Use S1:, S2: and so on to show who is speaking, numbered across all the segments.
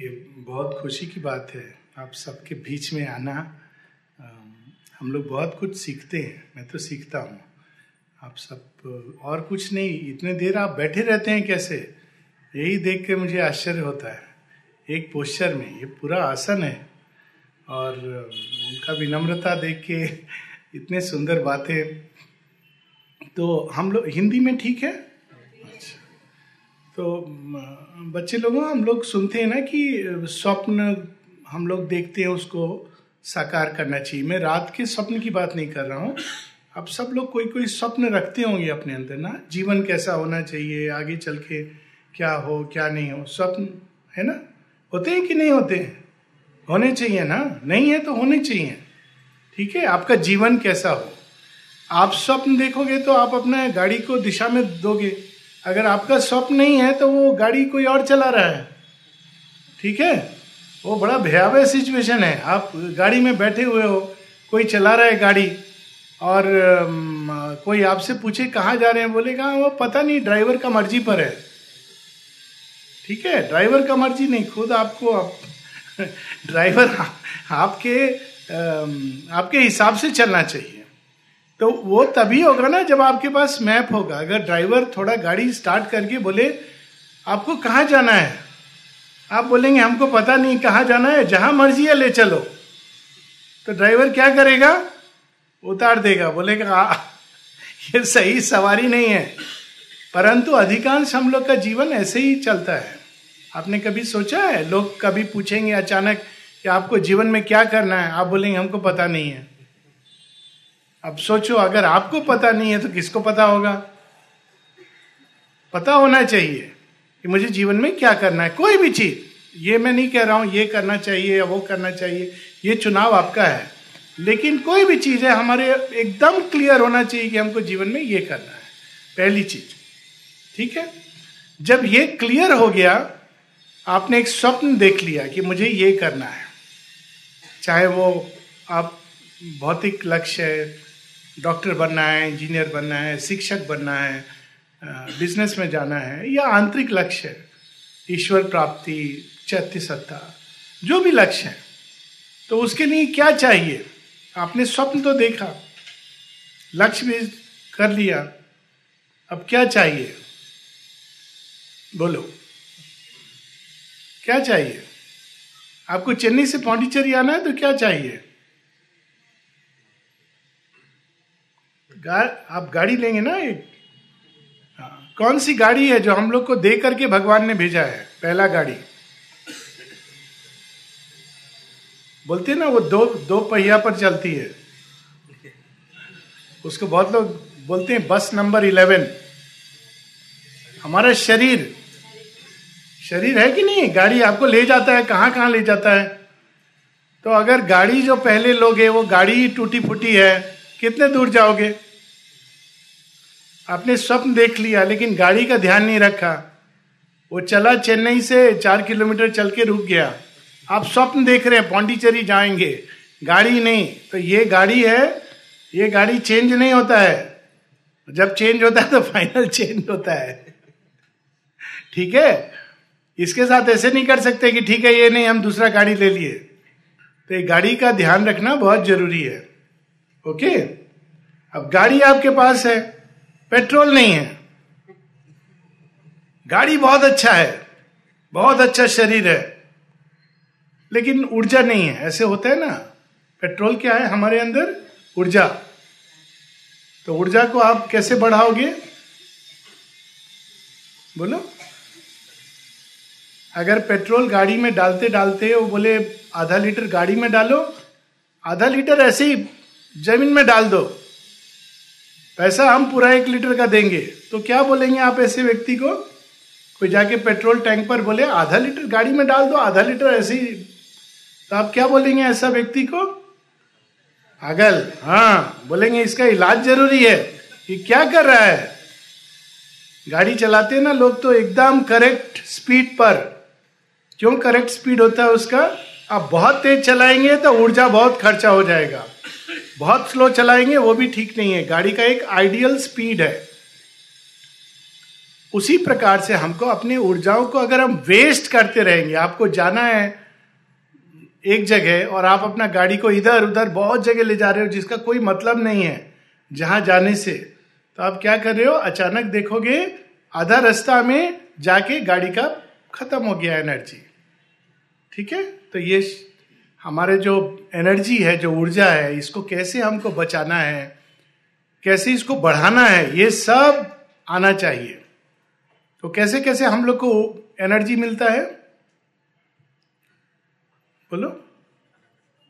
S1: ये बहुत खुशी की बात है। आप सबके बीच में आना हम लोग बहुत कुछ सीखते हैं, मैं तो सीखता हूँ। आप सब, और कुछ नहीं, इतने देर आप बैठे रहते हैं कैसे? यही देख के मुझे आश्चर्य होता है। एक पोस्चर में, ये पूरा आसन है, और उनका विनम्रता देख के इतने सुंदर बातें। तो हम लोग, हिंदी में ठीक है? तो बच्चे लोगों, हम लोग सुनते हैं ना कि स्वप्न हम लोग देखते हैं उसको साकार करना चाहिए। मैं रात के स्वप्न की बात नहीं कर रहा हूँ। अब सब लोग कोई कोई स्वप्न रखते होंगे अपने अंदर ना? जीवन कैसा होना चाहिए? आगे चल के क्या हो, क्या नहीं हो? स्वप्न, है ना? होते हैं कि नहीं होते हैं? होने चाहिए ना? नहीं है तो होने चाहिए। ठीक है? आपका जीवन कैसा हो? आप स्वप्न देखोगे तो आप अपना गाड़ी को दिशा में दोगे। अगर आपका स्वप्न नहीं है तो वो गाड़ी कोई और चला रहा है। ठीक है? वो बड़ा भयावह सिचुएशन है। आप गाड़ी में बैठे हुए हो कोई चला रहा है गाड़ी और कोई आपसे पूछे कहाँ जा रहे हैं बोलेगा वो पता नहीं ड्राइवर का मर्ज़ी पर है। ठीक है? ड्राइवर का मर्ज़ी नहीं खुद आपको आप, ड्राइवर आपके आपके हिसाब से चलना चाहिए। तो वो तभी होगा ना जब आपके पास मैप होगा। अगर ड्राइवर थोड़ा गाड़ी स्टार्ट करके बोले, आपको कहाँ जाना है? आप बोलेंगे, हमको पता नहीं कहाँ जाना है, जहाँ मर्ज़ी है ले चलो। तो ड्राइवर क्या करेगा? उतार देगा। बोलेगा ये सही सवारी नहीं है। परंतु अधिकांश हम लोग का जीवन ऐसे ही चलता है। आपने कभी सोचा है? लोग कभी पूछेंगे अचानक कि आपको जीवन में क्या करना है? आप बोलेंगे, हमको पता नहीं है। अब सोचो, अगर आपको पता नहीं है तो किसको पता होगा? पता होना चाहिए कि मुझे जीवन में क्या करना है। कोई भी चीज़, ये मैं नहीं कह रहा हूँ, ये करना चाहिए या वो करना चाहिए, ये चुनाव आपका है। लेकिन कोई भी चीज़ है, हमारे एकदम क्लियर होना चाहिए कि हमको जीवन में ये करना है। पहली चीज़, ठीक है? जब ये क्लियर हो गया, आपने एक स्वप्न देख लिया कि मुझे ये करना है। चाहे वो आप भौतिक लक्ष्य है डॉक्टर बनना है, इंजीनियर बनना है, शिक्षक बनना है बिज़नेस में जाना है, या आंतरिक लक्ष्य है। ईश्वर प्राप्ति, चैत्य सत्ता, जो भी लक्ष्य है। तो उसके लिए क्या चाहिए? आपने स्वप्न तो देखा, लक्ष्य भी कर लिया, अब क्या चाहिए? बोलो। क्या चाहिए? आपको चेन्नई से पौंडीचेरी आना है तो क्या चाहिए? गा, आप गाड़ी लेंगे ना एक? हाँ, कौन सी गाड़ी है जो हम लोग को दे करके भगवान ने भेजा है? पहला गाड़ी। बोलते हैं ना वो दो दो पहिया पर चलती है। उसको बहुत लोग बोलते हैं बस नंबर इलेवन। हमारा शरीर शरीर है कि नहीं? गाड़ी आपको ले जाता है कहाँ कहाँ ले जाता है? तो अगर गाड़ी जो पहले लोग वो गाड़ी टूटी फूटी है कितने दूर जाओगे? आपने स्वप्न देख लिया, लेकिन गाड़ी का ध्यान नहीं रखा। वो चला चेन्नई से चार किलोमीटर चल के रुक गया। आप स्वप्न देख रहे हैं, पौंडीचेरी जाएँगे। गाड़ी नहीं तो ये गाड़ी है, ये गाड़ी चेंज नहीं होता है। जब चेंज होता है तो फाइनल चेंज होता है। ठीक है? इसके साथ ऐसे नहीं कर सकते कि ठीक है, ये नहीं, हम दूसरा गाड़ी ले लिए। तो ये गाड़ी का ध्यान रखना बहुत ज़रूरी है। ओके? अब गाड़ी आपके पास है। पेट्रोल नहीं है। गाड़ी बहुत अच्छा है, बहुत अच्छा शरीर है, लेकिन ऊर्जा नहीं है। ऐसे होता है ना, पेट्रोल क्या है हमारे अंदर? ऊर्जा। तो ऊर्जा को आप कैसे बढ़ाओगे? बोलो। अगर पेट्रोल गाड़ी में डालते डालते वो बोले, आधा लीटर गाड़ी में डालो, आधा लीटर ऐसे ही ज़मीन में डाल दो। पैसा हम पूरा एक लीटर का देंगे तो क्या बोलेंगे आप ऐसे व्यक्ति को? कोई जाके पेट्रोल टैंक पर बोले, आधा लीटर गाड़ी में डाल दो, आधा लीटर ऐसे। ही तो आप क्या बोलेंगे ऐसा व्यक्ति को? पागल हाँ बोलेंगे इसका इलाज ज़रूरी है कि क्या कर रहा है? गाड़ी चलाते हैं ना लोग तो एकदम करेक्ट स्पीड पर। क्यों करेक्ट स्पीड होता है उसका? आप बहुत तेज चलाएँगे तो ऊर्जा बहुत खर्चा हो जाएगा। बहुत स्लो चलाएँगे, वो भी ठीक नहीं है। गाड़ी का एक आइडियल स्पीड है। उसी प्रकार से हमको अपनी ऊर्जाओं को अगर हम वेस्ट करते रहेंगे, आपको जाना है एक जगह और आप अपना गाड़ी को इधर उधर बहुत जगह ले जा रहे हो, जिसका कोई मतलब नहीं है, जहाँ जाने से तो आप क्या कर रहे हो? अचानक देखोगे आधा रास्ता में जाके गाड़ी का खत्म हो गया एनर्जी ठीक है? तो ये हमारे जो एनर्जी है, जो ऊर्जा है, इसको कैसे हमको बचाना है, कैसे इसको बढ़ाना है, ये सब आना चाहिए। तो कैसे कैसे हम लोग को एनर्जी मिलता है? बोलो।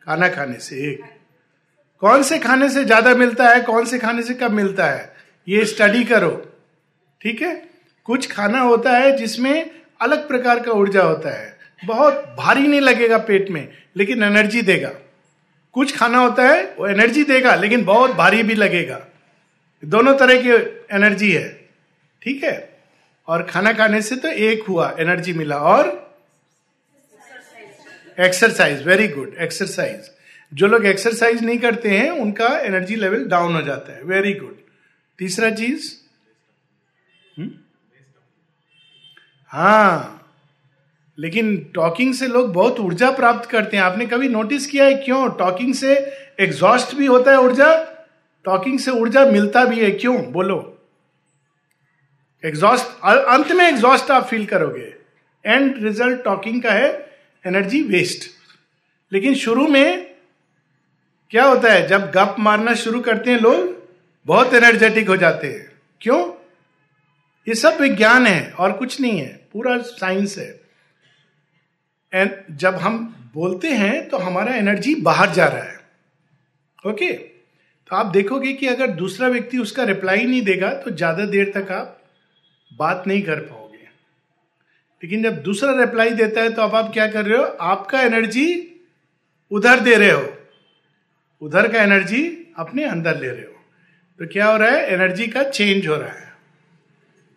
S1: खाना खाने से, एक। कौन से खाने से ज़्यादा मिलता है, कौन से खाने से कब मिलता है, ये स्टडी करो। ठीक है? कुछ खाना होता है जिसमें अलग प्रकार का ऊर्जा होता है। बहुत भारी नहीं लगेगा पेट में, लेकिन एनर्जी देगा। कुछ खाना होता है, वो एनर्जी देगा, लेकिन बहुत भारी भी लगेगा। दोनों तरह की एनर्जी है, ठीक है? और खाना खाने से तो एक हुआ एनर्जी मिला। और? एक्सरसाइज वेरी गुड एक्सरसाइज जो लोग एक्सरसाइज नहीं करते हैं, उनका एनर्जी लेवल डाउन हो जाता है वेरी गुड तीसरा चीज़? हम्म? हाँ। लेकिन टॉकिंग से लोग बहुत ऊर्जा प्राप्त करते हैं। आपने कभी नोटिस किया है क्यों? टॉकिंग से एग्जॉस्ट भी होता है ऊर्जा टॉकिंग से ऊर्जा मिलता भी है। क्यों? बोलो। एग्जॉस्ट अंत में एग्जॉस्ट आप फील करोगे। एंड रिज़ल्ट टॉकिंग का है एनर्जी वेस्ट लेकिन शुरू में क्या होता है? जब गप मारना शुरू करते हैं लोग, बहुत एनर्जेटिक हो जाते हैं। क्यों? ये सब विज्ञान है और कुछ नहीं है। पूरा साइंस है। एंड जब हम बोलते हैं तो हमारा एनर्जी बाहर जा रहा है। ओके तो आप देखोगे कि अगर दूसरा व्यक्ति उसका रिप्लाई नहीं देगा तो ज़्यादा देर तक आप बात नहीं कर पाओगे। लेकिन जब दूसरा रिप्लाई देता है तो अब आप क्या कर रहे हो? आपका एनर्जी उधर दे रहे हो। उधर का एनर्जी अपने अंदर ले रहे हो। तो क्या हो रहा है? एनर्जी का चेंज हो रहा है।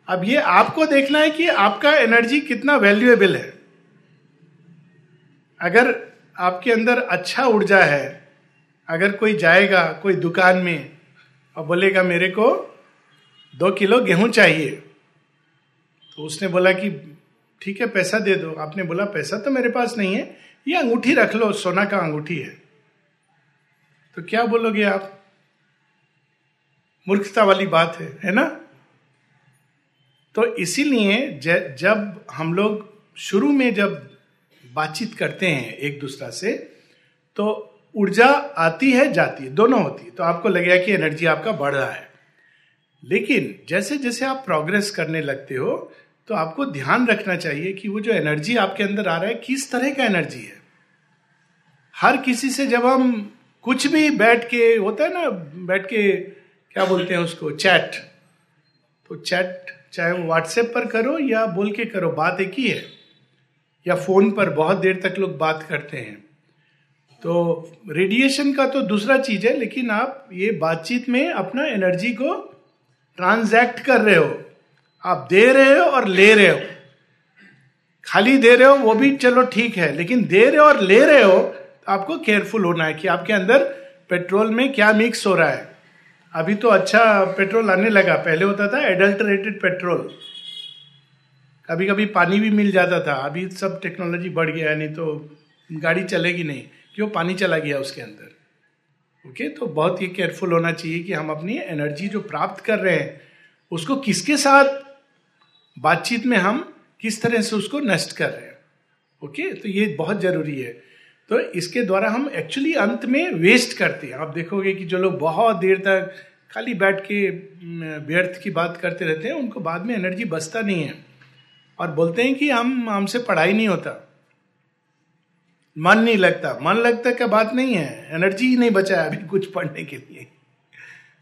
S1: अब ये आपको देखना है कि आपका एनर्जी कितना वैल्यूएबल है। अगर आपके अंदर अच्छा ऊर्जा है, अगर कोई जाएगा कोई दुकान में और बोलेगा, मेरे को दो किलो गेहूँ चाहिए। तो उसने बोला कि, ठीक है, पैसा दे दो। आपने बोला, पैसा तो मेरे पास नहीं है, ये अंगूठी रख लो, सोना का अंगूठी है। तो क्या बोलोगे आप? मूर्खता वाली बात है है ना? तो इसीलिए जब हम लोग शुरू में जब बातचीत करते हैं एक दूसरा से तो ऊर्जा आती है, जाती है, दोनों होती है। तो आपको लगेगा कि एनर्जी आपका बढ़ रहा है। लेकिन जैसे जैसे आप प्रोग्रेस करने लगते हो तो आपको ध्यान रखना चाहिए कि वो जो एनर्जी आपके अंदर आ रहा है, किस तरह का एनर्जी है। हर किसी से जब हम कुछ भी बैठ के, होता है ना, बैठ के, क्या बोलते हैं उसको, चैट तो चैट, चाहे वो व्हाट्सएप पर करो या बोल के करो, बात एक ही है। या फ़ोन पर बहुत देर तक लोग बात करते हैं। तो रेडिएशन का तो दूसरा चीज़ है, लेकिन आप ये बातचीत में अपना एनर्जी को ट्रांजैक्ट कर रहे हो। आप दे रहे हो और ले रहे हो। खाली दे रहे हो, वो भी चलो ठीक है, लेकिन दे रहे हो और ले रहे हो तो आपको केयरफुल होना है कि आपके अंदर पेट्रोल में क्या मिक्स हो रहा है। अभी तो अच्छा पेट्रोल आने लगा, पहले होता था एडल्टरेटेड पेट्रोल कभी कभी पानी भी मिल जाता था। अभी सब टेक्नोलॉजी बढ़ गया है, नहीं तो गाड़ी चलेगी नहीं। क्यों? पानी चला गया उसके अंदर। ओके तो बहुत ही केयरफुल होना चाहिए कि हम अपनी एनर्जी जो प्राप्त कर रहे हैं, उसको किसके साथ बातचीत में हम किस तरह से उसको नष्ट कर रहे हैं। ओके तो ये बहुत ज़रूरी है। तो इसके द्वारा हम एक्चुअली अंत में वेस्ट करते हैं। आप देखोगे कि जो लोग बहुत देर तक खाली बैठ के व्यर्थ की बात करते रहते हैं, उनको बाद में एनर्जी बचता नहीं है। और बोलते हैं कि हम, हमसे पढ़ाई नहीं होता। मन नहीं लगता। मन लगता क्या बात नहीं है? एनर्जी ही नहीं बचा है अभी कुछ पढ़ने के लिए।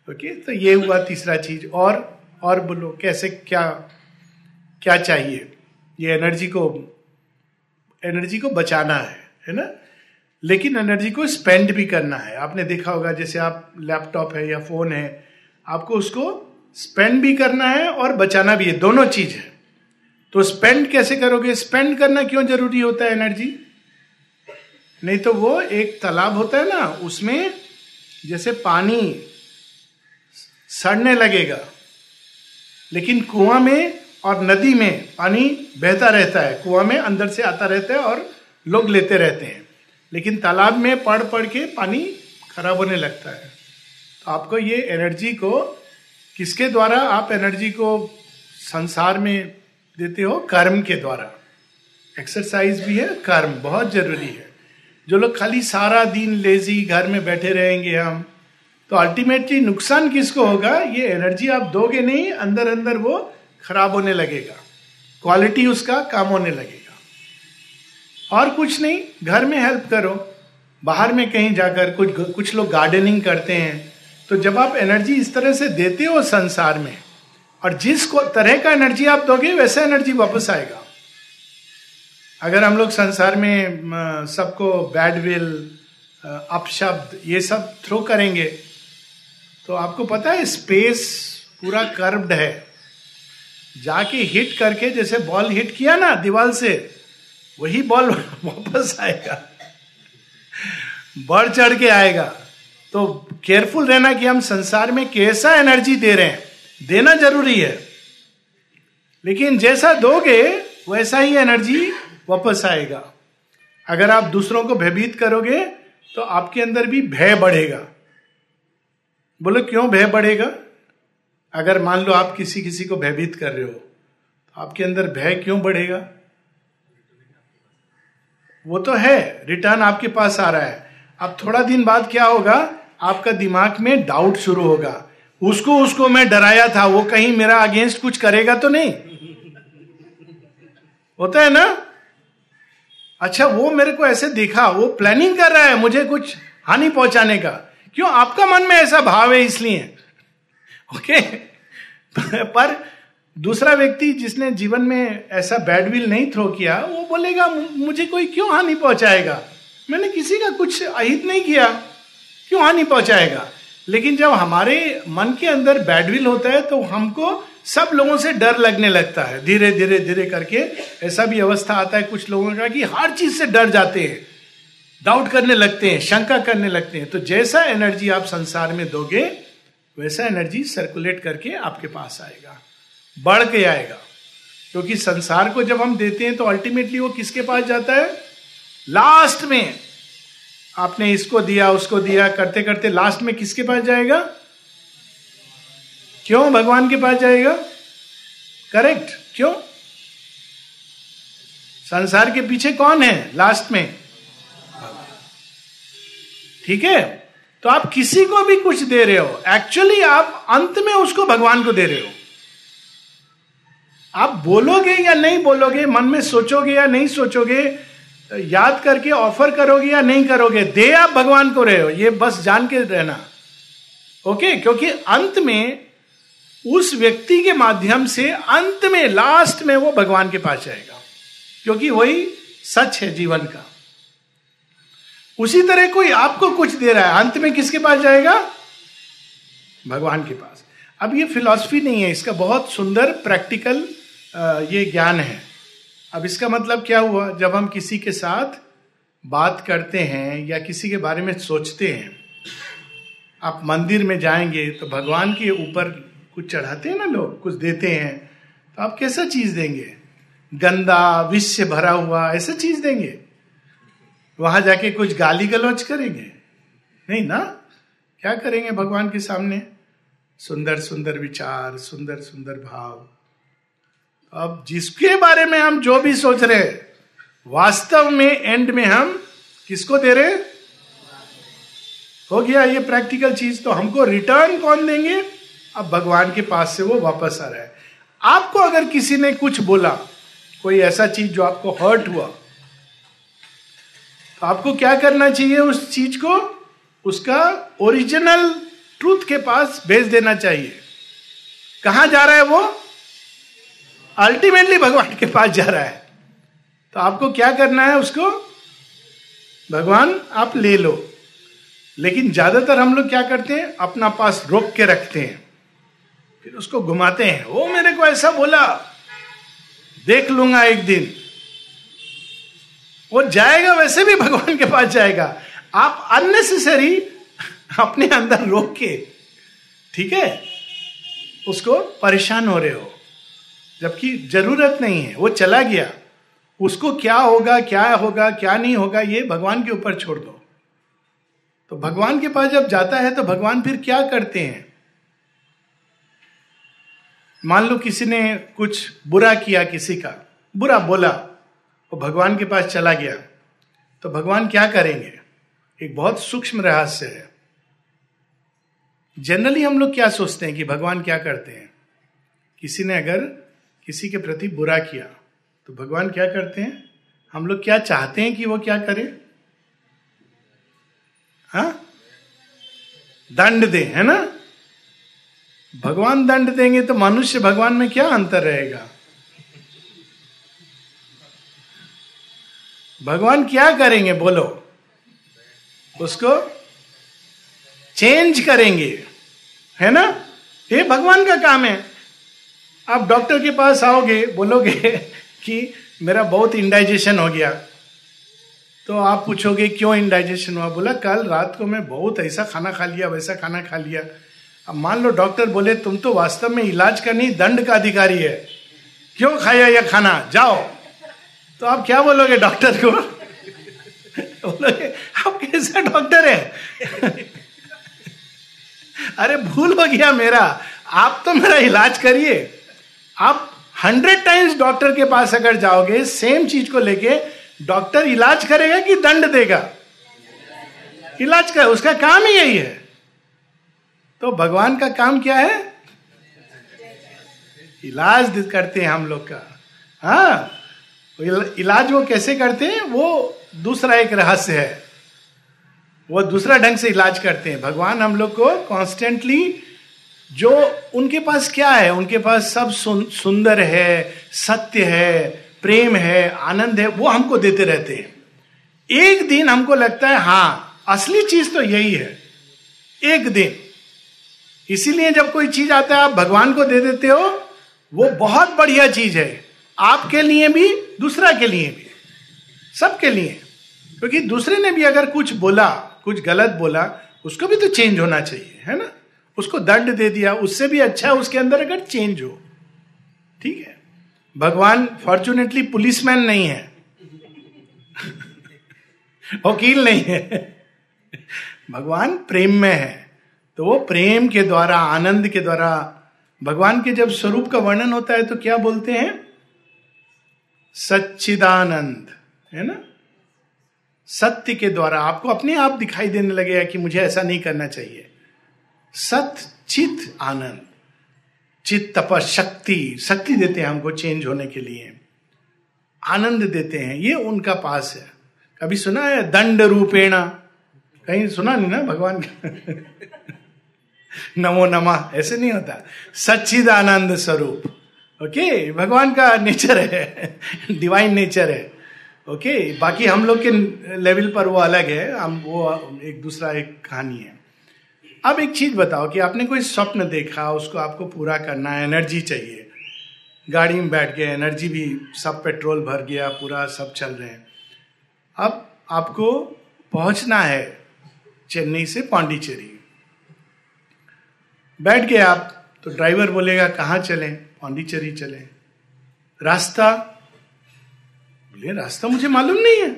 S1: ओके तो ये हुआ तीसरा चीज़। और और बोलो, कैसे, क्या क्या चाहिए? ये एनर्जी को एनर्जी को बचाना है है ना? लेकिन एनर्जी को स्पेंड भी करना है। आपने देखा होगा, जैसे आप लैपटॉप है या फ़ोन है, आपको उसको स्पेंड भी करना है और बचाना भी है। दोनों चीज़ है। तो स्पेंड कैसे करोगे? स्पेंड करना क्यों ज़रूरी होता है एनर्जी नहीं तो वो एक तालाब होता है ना, उसमें जैसे पानी सड़ने लगेगा, लेकिन कुआँ में और नदी में पानी बहता रहता है। कुआँ में अंदर से आता रहता है और लोग लेते रहते हैं। लेकिन तालाब में पढ़ पढ़ के पानी खराब होने लगता है। तो आपको ये एनर्जी को, किसके द्वारा आप एनर्जी को संसार में देते हो कर्म के द्वारा। एक्सरसाइज भी है, कर्म बहुत ज़रूरी है। जो लोग खाली सारा दिन लेजी घर में बैठे रहेंगे हम तो अल्टीमेटली नुकसान किसको होगा? ये एनर्जी आप दोगे नहीं अंदर अंदर वो खराब होने लगेगा। क्वालिटी उसका कम होने लगेगा। और कुछ नहीं, घर में हेल्प करो। बाहर में कहीं जाकर कुछ कुछ लोग गार्डनिंग करते हैं तो जब आप एनर्जी इस तरह से देते हो संसार में और जिस तरह का एनर्जी आप दोगे, वैसा एनर्जी वापस आएगा। अगर हम लोग संसार में सबको बैडविल अपशब्द, ये सब थ्रो करेंगे तो आपको पता है स्पेस पूरा कर्व्ड है। जाके हिट करके, जैसे बॉल हिट किया ना दीवार से, वही बॉल वापस आएगा। बढ़ चढ़ के आएगा। तो केयरफुल रहना कि हम संसार में कैसा एनर्जी दे रहे हैं। देना ज़रूरी है। लेकिन जैसा दोगे, वैसा ही एनर्जी वापस आएगा। अगर आप दूसरों को भयभीत करोगे तो आपके अंदर भी भय बढ़ेगा। बोलो, क्यों भय बढ़ेगा? अगर मान लो आप किसी किसी को भयभीत कर रहे हो तो आपके अंदर भय क्यों बढ़ेगा? वो तो है रिटर्न आपके पास आ रहा है। अब थोड़ा दिन बाद क्या होगा? आपका दिमाग में डाउट शुरू होगा। उसको उसको मैं डराया था, वो कहीं मेरा अगेंस्ट कुछ करेगा तो नहीं। होता है ना? अच्छा वो मेरे को ऐसे देखा, वो प्लानिंग कर रहा है मुझे कुछ हानि पहुँचाने का। क्यों? आपका मन में ऐसा भाव है इसलिए। ओके पर दूसरा व्यक्ति जिसने जीवन में ऐसा बैडविल नहीं थ्रो किया, वो बोलेगा मुझे कोई क्यों हानि पहुंचाएगा? मैंने किसी का कुछ अहित नहीं किया। क्यों हानि पहुंचाएगा? लेकिन जब हमारे मन के अंदर बैडविल होता है तो हमको सब लोगों से डर लगने लगता है। धीरे धीरे धीरे करके ऐसा भी अवस्था आता है कुछ लोगों का कि हर चीज़ से डर जाते हैं डाउट करने लगते हैं, शंका करने लगते हैं। तो जैसा एनर्जी आप संसार में दोगे, वैसा एनर्जी सर्कुलेट करके आपके पास आएगा, बढ़ के आएगा। क्योंकि संसार को जब हम देते हैं तो अल्टीमेटली वो किसके पास जाता है? लास्ट में। आपने इसको दिया, उसको दिया, करते करते लास्ट में किसके पास जाएगा? क्यों? भगवान के पास जाएगा? करेक्ट क्यों? संसार के पीछे कौन है लास्ट में? ठीक है? तो आप किसी को भी कुछ दे रहे हो। एक्चुअली आप अंत में उसको भगवान को दे रहे हो। आप बोलोगे या नहीं बोलोगे, मन में सोचोगे या नहीं सोचोगे याद करके ऑफ़र करोगे या नहीं करोगे, दे आप भगवान को रहे हो, ये बस जान के रहना। ओके क्योंकि अंत में उस व्यक्ति के माध्यम से अंत में लास्ट में वो भगवान के पास जाएगा। क्योंकि वही सच है जीवन का। उसी तरह कोई आपको कुछ दे रहा है, अंत में किसके पास जाएगा? भगवान के पास। अब ये फिलॉसफी नहीं है, इसका बहुत सुंदर प्रैक्टिकल ये ज्ञान है। अब इसका मतलब क्या हुआ? जब हम किसी के साथ बात करते हैं या किसी के बारे में सोचते हैं, आप मंदिर में जाएँगे तो भगवान के ऊपर कुछ चढ़ाते हैं ना लोग, कुछ देते हैं तो आप कैसा चीज़ देंगे? गंदा विष से भरा हुआ, ऐसा चीज़ देंगे? वहाँ जाके कुछ गाली गलौच करेंगे? नहीं ना? क्या करेंगे भगवान के सामने? सुंदर सुंदर विचार सुंदर सुंदर भाव। अब जिसके बारे में हम जो भी सोच रहे हैं, वास्तव में एंड में हम किसको दे रहे हो? गया ये प्रैक्टिकल चीज़ तो हमको रिटर्न कौन देंगे? अब भगवान के पास से वो वापस आ रहा है। आपको अगर किसी ने कुछ बोला, कोई ऐसा चीज़ जो आपको हर्ट हुआ तो आपको क्या करना चाहिए उस चीज़ को? उसका ओरिजिनल ट्रूथ के पास भेज देना चाहिए। कहाँ जा रहा है वो? अल्टीमेटली भगवान के पास जा रहा है। तो आपको क्या करना है उसको? भगवान, आप ले लो। लेकिन ज़्यादातर हम लोग क्या करते हैं? अपना पास रोक के रखते हैं। फिर उसको घुमाते हैं। वो मेरे को ऐसा बोला। देख लूँगा एक दिन। वो जाएगा, वैसे भी भगवान के पास जाएगा। आप अननेसेसरी अपने अंदर रोक के, ठीक है? उसको परेशान हो रहे हो। जबकि ज़रूरत नहीं है, वो चला गया। उसको क्या होगा क्या होगा, क्या नहीं होगा, ये भगवान के ऊपर छोड़ दो। तो भगवान के पास जब जाता है तो भगवान फिर क्या करते हैं? मान लो किसी ने कुछ बुरा किया किसी का, बुरा बोला, वो भगवान के पास चला गया। तो भगवान क्या करेंगे? एक बहुत सूक्ष्म रहस्य है। जनरली हम लोग क्या सोचते हैं कि भगवान क्या करते हैं? किसी ने अगर किसी के प्रति बुरा किया। तो भगवान क्या करते हैं? हम लोग क्या चाहते हैं कि वो क्या करे? हा? दंड दे, है ना? भगवान दंड देंगे तो मनुष्य भगवान में क्या अंतर रहेगा? भगवान क्या करेंगे, बोलो? उसको चेंज करेंगे, है ना? ये भगवान का काम है। आप डॉक्टर के पास आओगे, बोलोगे कि मेरा बहुत इंडाइजेशन हो गया। तो आप पूछोगे, क्यों इंडाइजेशन हुआ? बोला, कल रात को मैं बहुत ऐसा खाना खा लिया, वैसा खाना खा लिया। अब मान लो डॉक्टर बोले, तुम तो वास्तव में इलाज का नहीं दंड का अधिकारी है। क्यों खाया यह खाना? जाओ। तो आप क्या बोलोगे डॉक्टर को? बोलोगे, आप कैसा डॉक्टर है? अरे, भूल हो गया मेरा। आप तो मेरा इलाज करिए। आप हंड्रेड टाइम्स डॉक्टर के पास अगर जाओगे सेम चीज़ को लेके डॉक्टर इलाज करेगा कि दंड देगा? इलाज कर, उसका काम ही यही है। तो भगवान का काम क्या है? इलाज करते हैं हम लोग का। हाँ इलाज वो कैसे करते हैं? वो दूसरा एक रहस्य है। वो दूसरा ढंग से इलाज करते हैं। भगवान हम लोग को कॉन्स्टेंटली जो उनके पास क्या है? उनके पास सब सुन, सुंदर है सत्य है प्रेम है आनंद है वो हमको देते रहते हैं। एक दिन हमको लगता है हाँ असली चीज़ तो यही है। एक दिन। इसीलिए जब कोई चीज़ आता है आप भगवान को दे देते हो वो बहुत बढ़िया चीज़ है। आपके लिए भी दूसरा के लिए भी। सबके लिए। क्योंकि दूसरे ने भी अगर कुछ बोला कुछ गलत बोला उसको भी तो चेंज होना चाहिए है ना? उसको दंड दे दिया, उससे भी अच्छा है, उसके अंदर अगर चेंज हो। ठीक है? भगवान फॉर्चुनेटली पुलिसमैन नहीं है। वकील नहीं है। भगवान प्रेम में है। तो वो प्रेम के द्वारा, आनंद के द्वारा, भगवान के जब स्वरूप का वर्णन होता है तो क्या बोलते हैं? सच्चिदानंद, है ना? सत्य के द्वारा आपको अपने आप दिखाई देने लगेगा कि मुझे ऐसा नहीं करना चाहिए। सत, चित, आनंद। चित तप शक्ति। शक्ति देते हैं हमको चेंज होने के लिए। आनंद देते हैं। ये उनका पास है। कभी सुना है? दंड रूपेणा। कहीं सुना नहीं ना भगवान नमो नमा। ऐसे नहीं होता। सच्चिद आनंद स्वरूप। ओके? भगवान का नेचर है। डिवाइन नेचर है। ओके? बाकी हम लोग के लेवल पर वो अलग है। हम वो, एक दूसरा एक कहानी है। अब एक चीज़ बताओ कि आपने कोई स्वप्न देखा, उसको आपको पूरा करना है, एनर्जी चाहिए। गाड़ी में बैठ गए, एनर्जी भी, सब पेट्रोल भर गया, पूरा सब चल रहे हैं। अब आपको पहुँचना है चेन्नई से पांडिचेरी। बैठ गए आप तो ड्राइवर बोलेगा, कहाँ चले? पांडिचेरी चले। रास्ता? बोले, रास्ता मुझे मालूम नहीं है।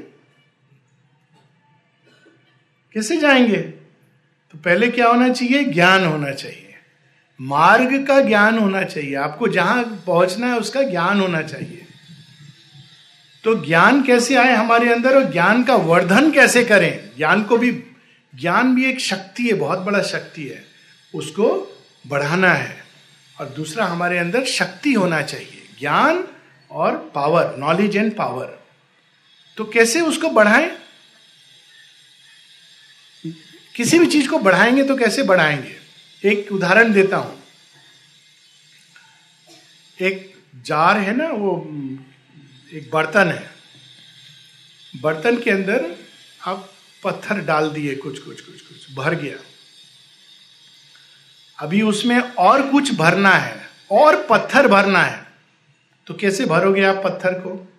S1: कैसे जाएँगे? तो पहले क्या होना चाहिए? ज्ञान होना चाहिए। मार्ग का ज्ञान होना चाहिए। आपको जहाँ पहुँचना है उसका ज्ञान होना चाहिए। तो ज्ञान कैसे आए हमारे अंदर और ज्ञान का वर्धन कैसे करें? ज्ञान को भी ज्ञान भी एक शक्ति है, बहुत बड़ा शक्ति है। उसको बढ़ाना है। और दूसरा, हमारे अंदर शक्ति होना चाहिए। ज्ञान और पावर नॉलेज एंड पावर तो कैसे उसको बढ़ाएँ? किसी भी चीज़ को बढ़ाएँगे तो कैसे बढ़ाएँगे? एक उदाहरण देता हूँ। एक जार है ना, वो, एक बर्तन है। बर्तन के अंदर आप पत्थर डाल दिए, कुछ कुछ कुछ कुछ, भर गया। अभी उसमें और कुछ भरना है, और पत्थर भरना है। तो कैसे भरोगे आप पत्थर को?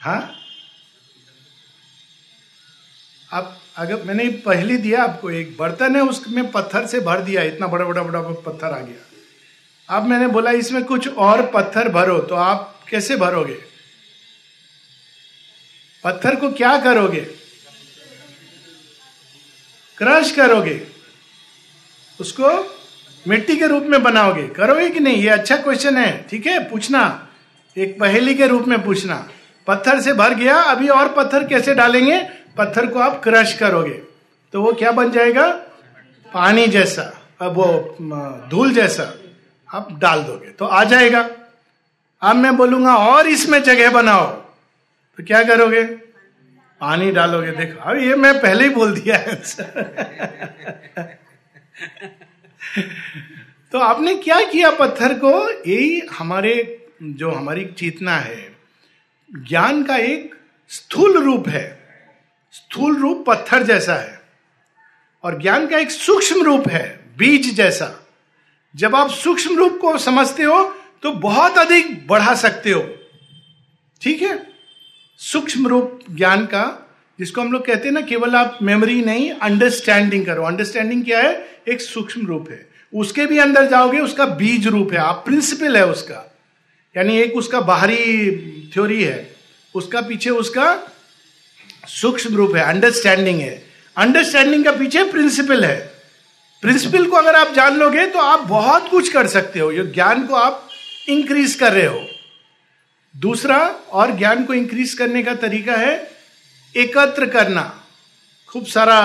S1: हा? अब अगर मैंने पहले दिया आपको एक, बर्तन है, उसमें पत्थर से भर दिया, इतना बड़ा बड़ा बड़ा पत्थर आ गया। अब मैंने बोला, इसमें कुछ और पत्थर भरो तो आप कैसे भरोगे? पत्थर को क्या करोगे? क्रश करोगे? उसको मिट्टी के रूप में बनाओगे। करोगे कि नहीं? ये अच्छा क्वेश्चन है। ठीक है, पूछना। एक पहेली के रूप में पूछना। पत्थर से भर गया, अभी और पत्थर कैसे डालेंगे? पत्थर को आप क्रश करोगे तो वो क्या बन जाएगा? पानी जैसा। अब वो धूल जैसा आप डाल दोगे तो आ जाएगा। अब मैं बोलूँगा, और इसमें जगह बनाओ। तो क्या करोगे? पानी डालोगे। देखो अब ये मैं पहले ही बोल दिया तो आपने क्या किया पत्थर को? यही हमारे, जो हमारी चेतना है, ज्ञान का एक स्थूल रूप है। स्थूल रूप पत्थर जैसा है और ज्ञान का एक सूक्ष्म रूप है, बीज जैसा। जब आप सूक्ष्म रूप को समझते हो तो बहुत अधिक बढ़ा सकते हो। ठीक है? सूक्ष्म रूप ज्ञान का, जिसको हम लोग कहते हैं ना, केवल आप मेमोरी नहीं अंडरस्टैंडिंग करो। अंडरस्टैंडिंग क्या है? एक सूक्ष्म रूप है। उसके भी अंदर जाओगे, उसका बीज रूप है। आप प्रिंसिपल है उसका। यानी एक उसका बाहरी थ्योरी है। उसका पीछे उसका सूक्ष्म रूप है अंडरस्टैंडिंग है। अंडरस्टैंडिंग का पीछे प्रिंसिपल है। प्रिंसिपल को अगर आप जान लोगे तो आप बहुत कुछ कर सकते हो। ये ज्ञान को आप इंक्रीज कर रहे हो। दूसरा, और ज्ञान को इंक्रीज करने का तरीका है एकत्र करना। खूब सारा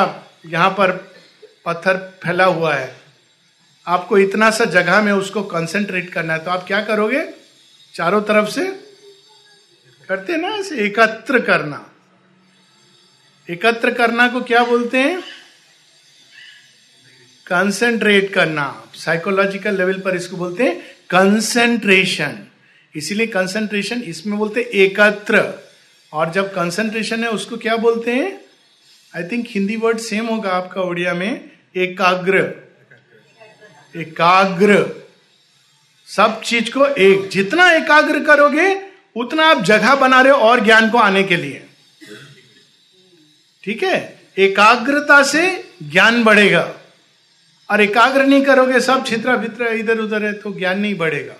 S1: यहाँ पर पत्थर फैला हुआ है। आपको इतना सा जगह में उसको कंसेंट्रेट करना है तो आप क्या करोगे? चारों तरफ़ से करते ना, ऐसे एकत्र करना। एकत्र करना को क्या बोलते हैं? कंसेंट्रेट करना। साइकोलॉजिकल लेवल पर इसको बोलते हैं कंसेंट्रेशन इसीलिए कंसेंट्रेशन इसमें बोलते हैं एकत्र। और जब कंसेंट्रेशन है, उसको क्या बोलते हैं? I think Hindi word same होगा आपका ओडिया में। एकाग्र। एकाग्र। सब चीज़ को एक जितना एकाग्र करोगे, उतना आप जगह बना रहे हो और ज्ञान को आने के लिए। ठीक है? एकाग्रता से ज्ञान बढ़ेगा। और एकाग्र नहीं करोगे, सब छित्र भित्र इधर उधर है तो ज्ञान नहीं बढ़ेगा।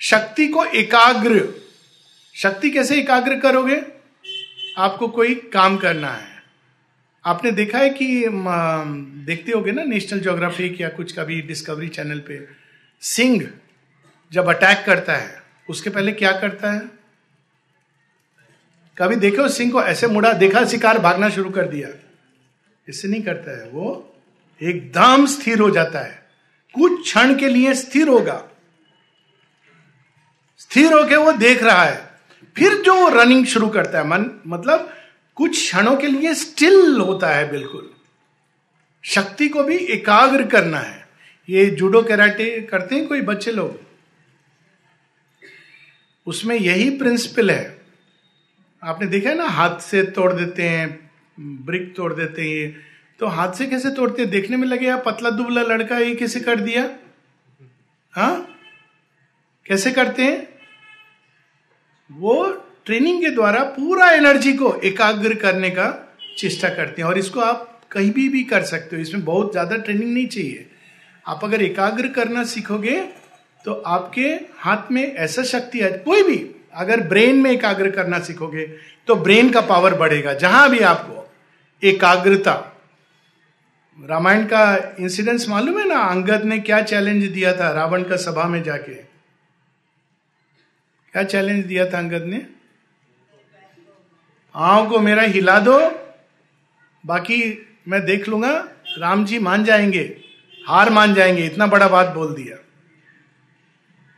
S1: शक्ति को एकाग्र, शक्ति कैसे एकाग्र करोगे? आपको कोई काम करना है। आपने देखा है कि देखते होगे ना नेशनल ज्योग्राफिक या कुछ कभी डिस्कवरी चैनल पे सिंह जब अटैक करता है, उसके पहले क्या करता है? कभी देखो सिंह को ऐसे मुड़ा, देखा, शिकार, भागना शुरू कर दिया। इससे नहीं करता है, वो एकदम स्थिर हो जाता है। कुछ क्षण के लिए स्थिर होगा। स्थिर होके वो देख रहा है। फिर जो रनिंग शुरू करता है, मन मतलब कुछ क्षणों के लिए स्टिल होता है बिल्कुल। शक्ति को भी एकाग्र करना है। ये जूडो कैराटे करते हैं कोई बच्चे लोग? उसमें यही प्रिंसिपल है। आपने देखा है ना, हाथ से तोड़ देते हैं, ब्रिक तोड़ देते हैं तो हाथ से कैसे तोड़ते हैं? देखने में लगे या पतला दुबला लड़का ये कैसे कर दिया? हाँ? कैसे करते हैं? वो ट्रेनिंग के द्वारा पूरा एनर्जी को एकाग्र करने का चेष्टा करते हैं। और इसको आप कहीं भी भी कर सकते हो। इसमें बहुत ज़्यादा ट्रेनिंग नहीं चाहिए। आप अगर एकाग्र करना सीखोगे तो आपके हाथ में ऐसा शक्ति है, कोई भी अगर ब्रेन में एकाग्र करना सीखोगे तो ब्रेन का पावर बढ़ेगा। जहाँ भी आपको एकाग्रता, रामायण का इंसिडेंस मालूम है ना? अंगद ने क्या चैलेंज दिया था रावण का सभा में जाके? क्या चैलेंज दिया था अंगद ने? आंव को मेरा हिला दो, बाकी मैं देख लूँगा, राम जी मान जाएँगे, हार मान जाएँगे, इतना बड़ा बात बोल दिया।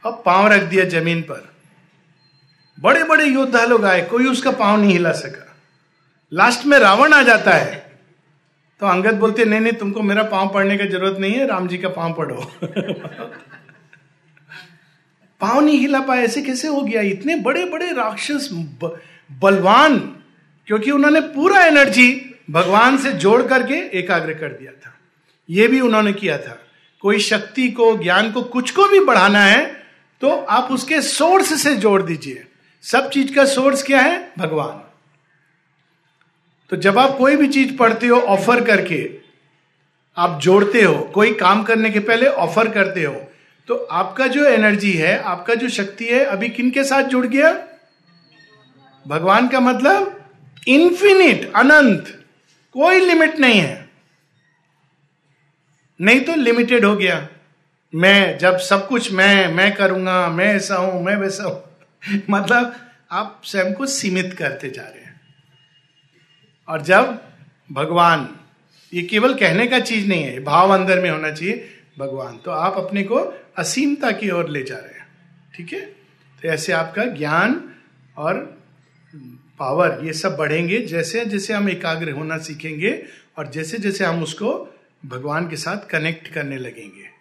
S1: अब पाँव रख दिया ज़मीन पर। बड़े बड़े योद्धा लोग आए, कोई उसका पाँव नहीं हिला सका। लास्ट में रावण आ जाता है तो अंगद बोलते, नहीं नहीं, तुमको मेरा पाँव पड़ने की ज़रूरत नहीं है, राम जी का पाँव पढ़ो पाँव नहीं हिला पाए, ऐसे कैसे हो गया? इतने बड़े बड़े राक्षस बलवान, क्योंकि उन्होंने पूरा एनर्जी भगवान से जोड़ करके एकाग्र कर दिया था। यह भी उन्होंने किया था। कोई शक्ति को, ज्ञान को कुछ को भी बढ़ाना है तो आप उसके सोर्स से जोड़ दीजिए। सब चीज़ का सोर्स क्या है? भगवान। तो जब आप कोई भी चीज़ पढ़ते हो, ऑफ़र करके, आप जोड़ते हो, कोई काम करने के पहले ऑफ़र करते हो तो आपका जो एनर्जी है, आपका जो शक्ति है, अभी किन के साथ जुड़ गया? भगवान का मतलब इन्फिनिट अनंत, कोई लिमिट नहीं है। नहीं तो लिमिटेड हो गया। मैं, जब सब कुछ मैं मैं करूँगा, मैं ऐसा हूँ, मैं वैसा हूँ। मतलब आप स्वयं को सीमित करते जा रहे हैं। और जब भगवान, ये केवल कहने का चीज़ नहीं है, भाव अंदर में होना चाहिए, भगवान तो आप अपने को असीमता की ओर ले जा रहे हैं। ठीक है? तो ऐसे आपका ज्ञान और पावर, ये सब बढ़ेंगे, जैसे जैसे हम एकाग्र होना सीखेंगे और जैसे जैसे हम उसको भगवान के साथ कनेक्ट करने लगेंगे।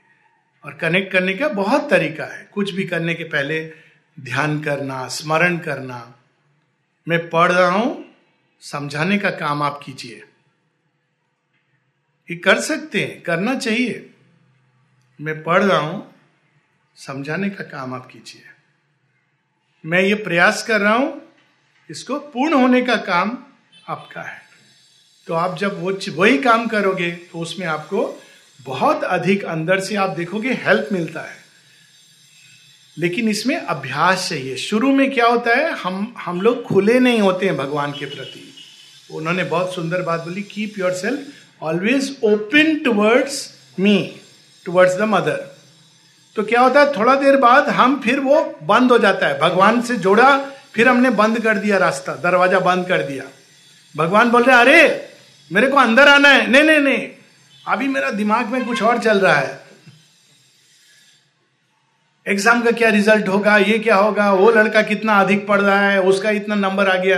S1: और कनेक्ट करने का बहुत तरीका है। कुछ भी करने के पहले ध्यान करना, स्मरण करना। मैं पढ़ रहा हूँ, समझाने का काम आप कीजिए। ये कर सकते हैं, करना चाहिए। मैं पढ़ रहा हूँ, समझाने का काम आप कीजिए। मैं ये प्रयास कर रहा हूँ, इसको पूर्ण होने का काम आपका है। तो आप जब वो वही काम करोगे तो उसमें आपको बहुत अधिक अंदर से आप देखोगे, हेल्प मिलता है। लेकिन इसमें अभ्यास चाहिए। शुरू में क्या होता है, हम हम लोग खुले नहीं होते हैं भगवान के प्रति। उन्होंने बहुत सुंदर बात बोली keep yourself always open towards me towards the mother तो क्या होता है, थोड़ा देर बाद हम फिर वो बंद हो जाता है। भगवान से जोड़ा, फिर हमने बंद कर दिया रास्ता, दरवाज़ा बंद कर दिया। भगवान बोल रहे, अरे, मेरे को अंदर आना है। नहीं नहीं नहीं, अभी मेरा दिमाग में कुछ और चल रहा है। एग्ज़ाम का क्या रिज़ल्ट होगा, ये क्या होगा, वो लड़का कितना अधिक पढ़ रहा है, उसका इतना नंबर आ गया।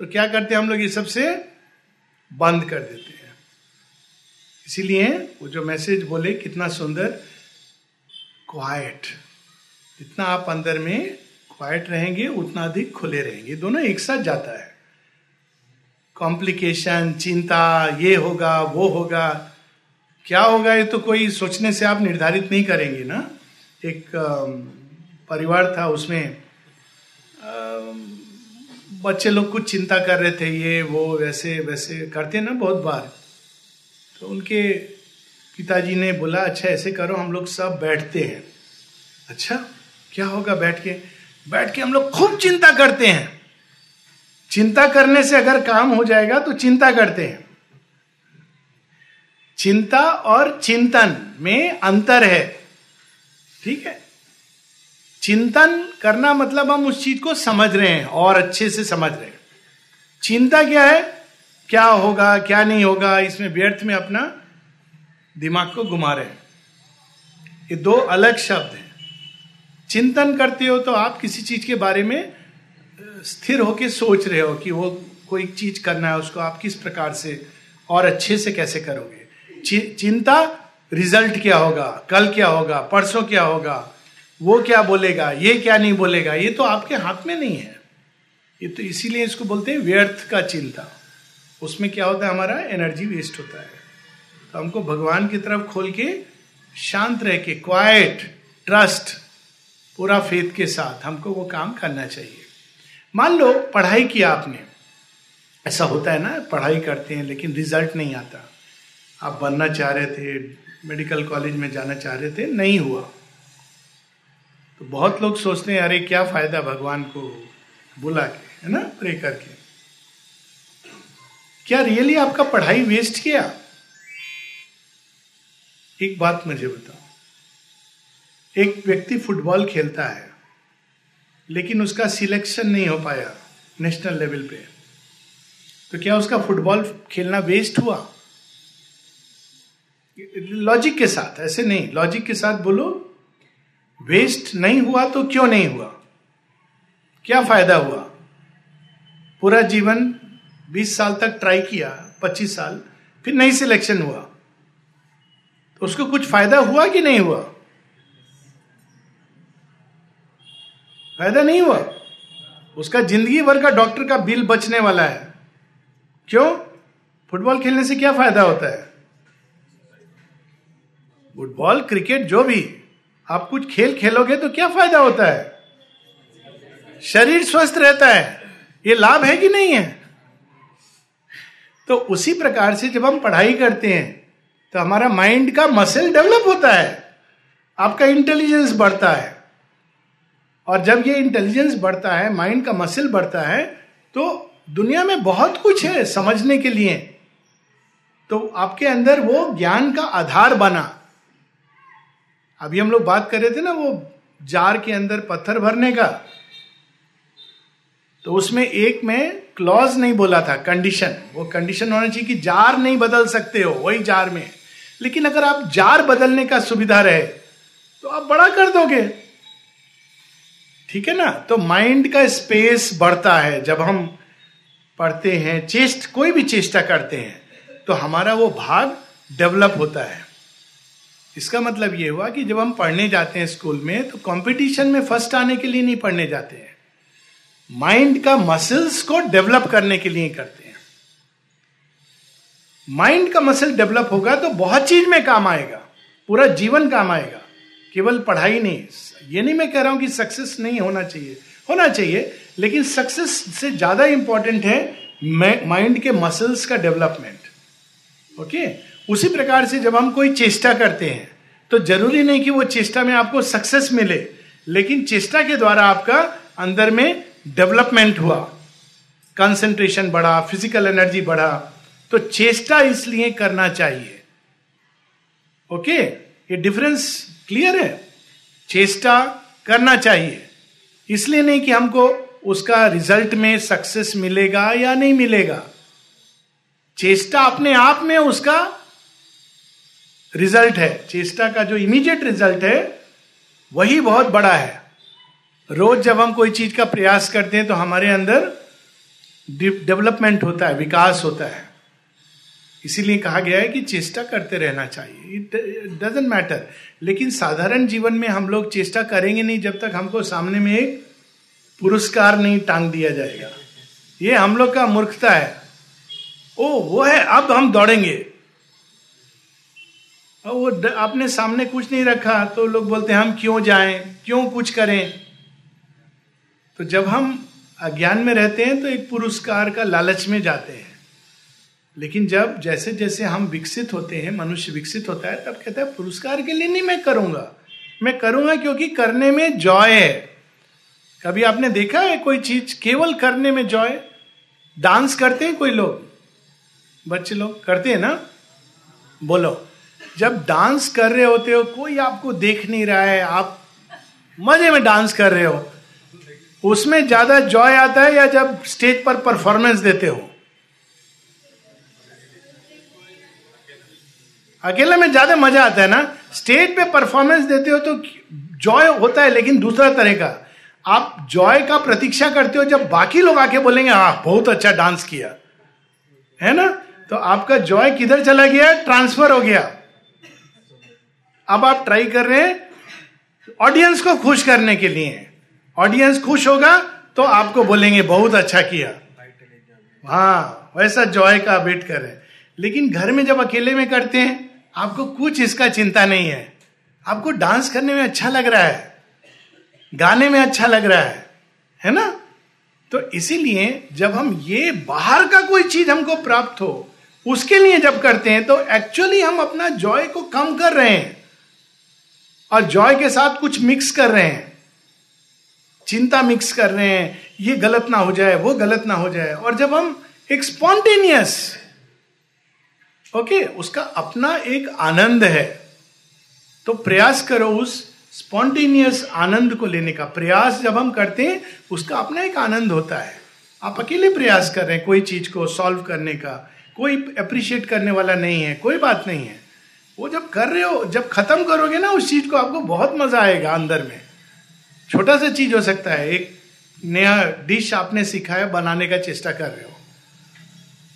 S1: तो क्या करते हैं हम लोग, ये सबसे बंद कर देते हैं। इसीलिए वो जो मैसेज बोले, कितना सुंदर क्वाइट जितना आप अंदर में क्वाइट रहेंगे, उतना अधिक खुले रहेंगे। दोनों एक साथ जाता है। कॉम्प्लिकेशन चिंता, ये होगा, वो होगा। क्या होगा, ये तो कोई सोचने से आप निर्धारित नहीं करेंगे ना। एक परिवार था उसमें। बच्चे लोग कुछ चिंता कर रहे थे, ये, वो, वैसे वैसे करते हैं ना बहुत बार। तो उनके पिताजी ने बोला अच्छा ऐसे करो, हम लोग सब बैठते हैं। अच्छा क्या होगा बैठ के? बैठ के हम लोग खूब चिंता करते हैं। चिंता करने से अगर काम हो जाएगा तो चिंता करते हैं। चिंता और चिंतन में अंतर है। ठीक है? चिंतन करना मतलब हम उस चीज़ को समझ रहे हैं और अच्छे से समझ रहे हैं। चिंता क्या है? क्या होगा, क्या नहीं होगा, इसमें व्यर्थ में अपना दिमाग को घुमा रहे हैं। ये दो अलग शब्द हैं। चिंतन करते हो तो आप किसी चीज़ के बारे में स्थिर होके सोच रहे हो कि वो कोई चीज़ करना है, उसको आप किस प्रकार से और अच्छे से कैसे करोगे। चिंता रिज़ल्ट क्या होगा, कल क्या होगा, परसों क्या होगा, वो क्या बोलेगा, ये क्या नहीं बोलेगा, ये तो आपके हाथ में नहीं है। ये तो इसीलिए इसको बोलते हैं व्यर्थ का चिंता। उसमें क्या होता है, हमारा एनर्जी वेस्ट होता है। तो हमको भगवान की तरफ़ खोल के शांत रह के क्वाइट ट्रस्ट पूरा फेथ के साथ हमको वो काम करना चाहिए। मान लो, पढ़ाई किया आपने, ऐसा होता है ना, पढ़ाई करते हैं लेकिन रिज़ल्ट नहीं आता। आप बनना चाह रहे थे मेडिकल कॉलेज में जाना चाह रहे थे, नहीं हुआ। तो बहुत लोग सोचते हैं, अरे, क्या फ़ायदा भगवान को बुला के, है ना प्रे करके? क्या रियली आपका पढ़ाई वेस्ट किया? एक बात मुझे बताओ। एक व्यक्ति फुटबॉल खेलता है, लेकिन उसका सिलेक्शन नहीं हो पाया नेशनल लेवल पे। तो क्या उसका फुटबॉल खेलना वेस्ट हुआ? लॉजिक के साथ, ऐसे नहीं। लॉजिक के साथ बोलो वेस्ट नहीं हुआ तो क्यों नहीं हुआ? क्या फ़ायदा हुआ? पूरा जीवन 20 साल तक ट्राई किया 25 साल, फिर नहीं सिलेक्शन हुआ। तो उसको कुछ फ़ायदा हुआ कि नहीं हुआ? फ़ायदा नहीं हुआ। उसका ज़िंदगी भर का डॉक्टर का बिल बचने वाला है। क्यों? फुटबॉल खेलने से क्या फ़ायदा होता है? फुटबॉल, क्रिकेट, जो भी। आप कुछ खेल खेलोगे तो क्या फ़ायदा होता है? शरीर स्वस्थ रहता है। ये लाभ है कि नहीं है? तो उसी प्रकार से जब हम पढ़ाई करते हैं तो हमारा माइंड का मसल डेवलप होता है। आपका इंटेलिजेंस बढ़ता है। और जब ये इंटेलिजेंस बढ़ता है माइंड का मसल बढ़ता है तो दुनिया में बहुत कुछ है समझने के लिए। तो आपके अंदर वो ज्ञान का आधार बना। अभी हम लोग बात कर रहे थे ना वो जार के अंदर पत्थर भरने का। तो उसमें एक में क्लॉज नहीं बोला था कंडीशन वो कंडीशन होना चाहिए कि जार नहीं बदल सकते हो, वही जार में। लेकिन अगर आप जार बदलने का सुविधा रहे तो आप बड़ा कर दोगे। ठीक है ना? तो माइंड का स्पेस बढ़ता है। जब हम पढ़ते हैं चेस्ट कोई भी चेष्टा करते हैं तो हमारा वो भाग डेवलप होता है। इसका मतलब ये हुआ कि जब हम पढ़ने जाते हैं स्कूल में तो कंपटीशन में फ़र्स्ट आने के लिए नहीं पढ़ने जाते हैं। माइंड का मसल्स को डेवलप करने के लिए करते हैं। माइंड का मसल डेवलप होगा तो बहुत चीज़ में काम आएगा। पूरा जीवन काम आएगा। केवल पढ़ाई नहीं। ये नहीं मैं कह रहा हूँ कि सक्सेस नहीं होना चाहिए। होना चाहिए, लेकिन सक्सेस से ज़्यादा इंपॉर्टेंट है माइंड के मसल्स का डेवलपमेंट ओके उसी प्रकार से जब हम कोई चेष्टा करते हैं तो ज़रूरी नहीं कि वो चेष्टा में आपको सक्सेस मिले, लेकिन चेष्टा के द्वारा आपका अंदर में डेवलपमेंट हुआ। कंसंट्रेशन बढ़ा फ़िज़िकल एनर्जी बढ़ा तो चेष्टा इसलिए करना चाहिए। ओके? ये डिफरेंस क्लियर है? चेष्टा करना चाहिए। इसलिए नहीं कि हमको उसका रिज़ल्ट में सक्सेस मिलेगा या नहीं मिलेगा। चेष्टा अपने आप में उसका रिज़ल्ट है। चेष्टा का जो इमीडिएट रिज़ल्ट है, वही बहुत बड़ा है। रोज जब हम कोई चीज़ का प्रयास करते हैं तो हमारे अंदर डेवलपमेंट होता है, विकास होता है। इसीलिए कहा गया है कि चेष्टा करते रहना चाहिए। इट डजेंट मैटर लेकिन साधारण जीवन में हम लोग चेष्टा करेंगे नहीं, जब तक हमको सामने में एक पुरस्कार नहीं टांग दिया जाएगा। ये हम लोग का मूर्खता है। ओ, वो है, अब हम दौड़ेंगे। और वो आपने सामने कुछ नहीं रखा तो लोग बोलते हैं, हम क्यों जाएँ? क्यों कुछ करें? तो जब हम अज्ञान में रहते हैं तो एक पुरस्कार का लालच में जाते हैं। लेकिन जब जैसे जैसे हम विकसित होते हैं, मनुष्य विकसित होता है, तब कहता है, पुरस्कार के लिए नहीं मैं करूँगा। मैं करूँगा क्योंकि करने में जॉय है। कभी आपने देखा है कोई चीज़ केवल करने में जॉय? डांस करते हैं कोई लोग? बच्चे लोग करते हैं ना? बोलो। जब डांस कर रहे होते हो, कोई आपको देख नहीं रहा है, आप मज़े में डांस कर रहे हो। उसमें ज़्यादा जॉय आता है या जब स्टेज पर परफॉर्मेंस देते हो? अकेले में ज़्यादा मज़ा आता है ना? स्टेज पे परफॉर्मेंस देते हो तो जॉय होता है, लेकिन दूसरा तरह का। आप जॉय का प्रतीक्षा करते हो, जब बाकी लोग आके बोलेंगे हाँ बहुत अच्छा डांस किया। है ना? तो आपका जॉय किधर चला गया? ट्रांसफ़र हो गया। अब आप ट्राई कर रहे हैं ऑडियंस को खुश करने के लिए। ऑडियंस खुश होगा तो आपको बोलेंगे, बहुत अच्छा किया। हाँ वैसा जॉय का वेट कर रहे लेकिन घर में जब अकेले में करते हैं, आपको कुछ इसका चिंता नहीं है। आपको डांस करने में अच्छा लग रहा है, गाने में अच्छा लग रहा है है ना? तो इसीलिए जब हम ये बाहर का कोई चीज़ हमको प्राप्त हो, उसके लिए जब करते हैं तो एक्चुअली हम अपना जॉय को कम कर रहे हैं। और जॉय के साथ कुछ मिक्स कर रहे हैं। चिंता मिक्स कर रहे हैं, ये गलत ना हो जाए, वो गलत ना हो जाए। और जब हम एक स्पॉन्टेनियस, ओके, उसका अपना एक आनंद है तो प्रयास करो उस स्पॉन्टेनियस आनंद को लेने का। प्रयास जब हम करते हैं, उसका अपना एक आनंद होता है। आप अकेले प्रयास कर रहे हैं, कोई चीज़ को सॉल्व करने का, कोई अप्रिशिएट करने वाला नहीं है, कोई बात नहीं है। वो जब कर रहे हो, जब खत्म करोगे ना, उस चीज़ को आपको बहुत मज़ा आएगा अंदर में। छोटा सा चीज़ हो सकता है, एक नया डिश आपने सीखा है, बनाने का चेष्टा कर रहे हो।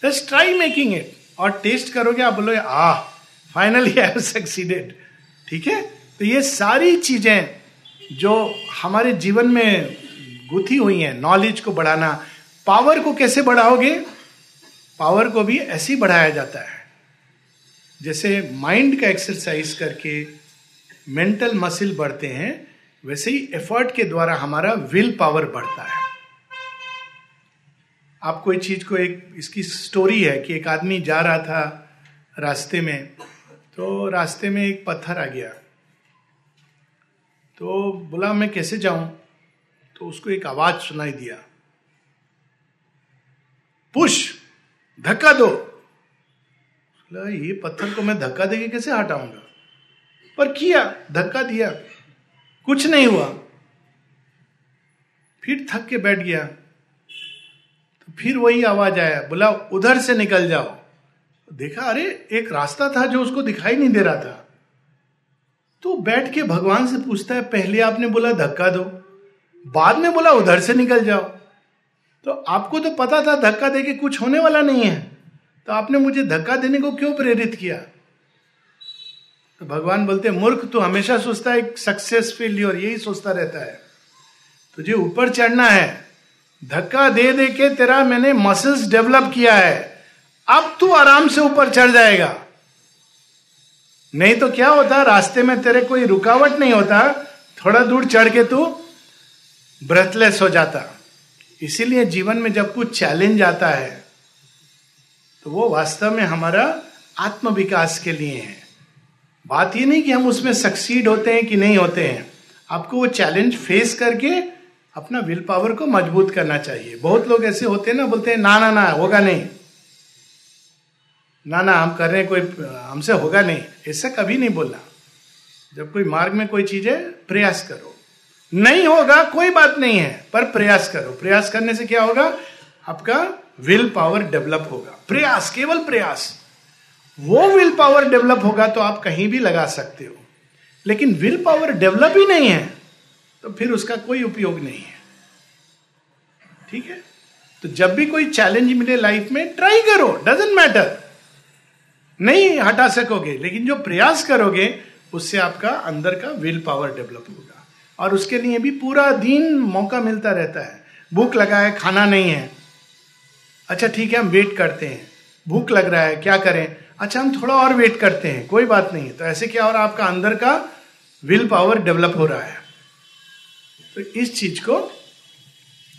S1: जस्ट ट्राई मेकिंग इट और टेस्ट करोगे, आप बोलोगे आ फाइनली आई सक्सीडेड ठीक है? तो ये सारी चीज़ें जो हमारे जीवन में गुथी हुई हैं नॉलेज को बढ़ाना पावर को कैसे बढ़ाओगे? पावर को भी ऐसे ही बढ़ाया जाता है। जैसे माइंड का एक्सरसाइज करके मेंटल मसिल बढ़ते हैं, वैसे ही एफर्ट के द्वारा हमारा विल पावर बढ़ता है। आप कोई चीज़ को एक, इसकी स्टोरी है कि एक आदमी जा रहा था रास्ते में तो रास्ते में एक पत्थर आ गया। तो बोला, मैं कैसे जाऊँ? तो उसको एक आवाज़ सुनाई दिया। पुश! धक्का दो! ये पत्थर को मैं धक्का देके कैसे हटाऊँगा? पर किया, धक्का दिया। कुछ नहीं हुआ। फिर थक के बैठ गया। तो फिर वही आवाज़ आया, बोला, उधर से निकल जाओ। देखा, अरे, एक रास्ता था जो उसको दिखाई नहीं दे रहा था। तो बैठ के भगवान से पूछता है, पहले आपने बोला धक्का दो, बाद में बोला उधर से निकल जाओ? तो आपको तो पता था, धक्का दे के कुछ होने वाला नहीं है। तो आपने मुझे धक्का देने को क्यों प्रेरित किया? तो भगवान बोलते, मूर्ख तो हमेशा सोचता है सक्सेस फेलियर यही सोचता रहता है। तुझे ऊपर चढ़ना है। धक्का दे दे के तेरा मैंने मसल्स डेवलप किया है। अब तू आराम से ऊपर चढ़ जाएगा। नहीं तो क्या होता, रास्ते में तेरे कोई रुकावट नहीं होता। थोड़ा दूर चढ़ के तू ब्रेथलेस हो जाता। इसीलिए जीवन में जब कुछ चैलेंज आता है तो वो वास्तव में हमारा आत्म विकास के लिए है। बात ये नहीं कि हम उसमें सक्सीड होते हैं कि नहीं होते हैं। आपको वो चैलेंज फेस करके अपना विल पावर को मज़बूत करना चाहिए। बहुत लोग ऐसे होते हैं ना, बोलते हैं, ना ना ना, होगा नहीं। ना ना, हम कर रहे हैं, कोई, हमसे होगा नहीं। ऐसा कभी नहीं बोलना। जब कोई मार्ग में कोई चीज़ है प्रयास करो। नहीं होगा, कोई बात नहीं है, पर प्रयास करो। प्रयास करने से क्या होगा? आपका विल पावर डेवलप होगा। प्रयास, केवल प्रयास। वो विल पावर डेवलप होगा तो आप कहीं भी लगा सकते हो। लेकिन विल पावर डेवलप ही नहीं है तो फिर उसका कोई उपयोग नहीं है। ठीक है? तो जब भी कोई चैलेंज मिले लाइफ में ट्राई करो डजेंट मैटर नहीं हटा सकोगे, लेकिन जो प्रयास करोगे, उससे आपका अंदर का विल पावर डेवलप होगा। और उसके लिए भी पूरा दिन मौका मिलता रहता है। भूख लगा है, खाना नहीं है अच्छा ठीक है, हम वेट करते हैं। भूख लग रहा है, क्या करें? अच्छा हम थोड़ा और वेट करते हैं, कोई बात नहीं। तो ऐसे क्या है आपका अंदर का विल पावर डेवलप हो रहा है। तो इस चीज़ को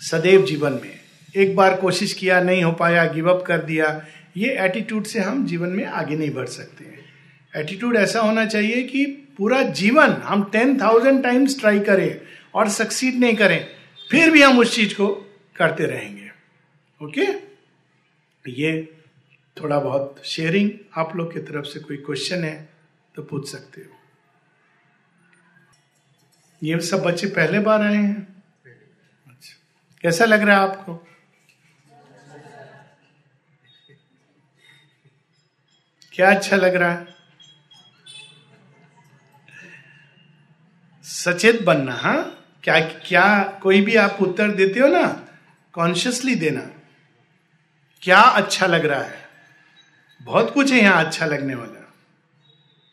S1: सदैव जीवन में एक बार कोशिश किया, नहीं हो पाया गिव अप कर दिया, ये एटीट्यूड से हम जीवन में आगे नहीं बढ़ सकते हैं। एटीट्यूड ऐसा होना चाहिए कि पूरा जीवन हम टेन थाउज़ेंड टाइम्स ट्राई करें और सक्सीड नहीं करें, फिर भी हम उस चीज़ को करते रहेंगे। ओके ये थोड़ा बहुत शेयरिंग आप लोग की तरफ़ से कोई क्वेश्चन है तो पूछ सकते हो। ये सब बच्चे पहले बार आए हैं? अच्छा। कैसा लग रहा है आपको? क्या अच्छा लग रहा है? सचेत बनना हाँ? क्या क्या कोई भी आप उत्तर देते हो ना कॉन्शियसली देना। क्या अच्छा लग रहा है? बहुत कुछ है यहाँ अच्छा लगने वाला।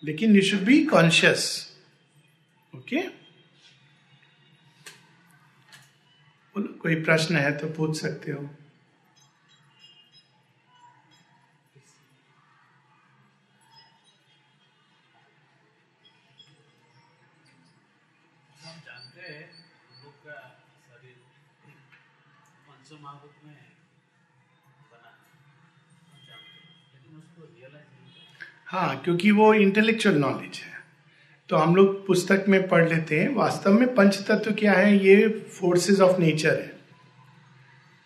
S1: लेकिन you should be conscious okay कोई प्रश्न है तो पूछ सकते हो। हाँ क्योंकि वो इंटेलेक्चुअल नॉलेज है। तो हम लोग पुस्तक में पढ़ लेते हैं, वास्तव में पंच तत्व क्या है, ये फोर्सेस ऑफ़ नेचर है।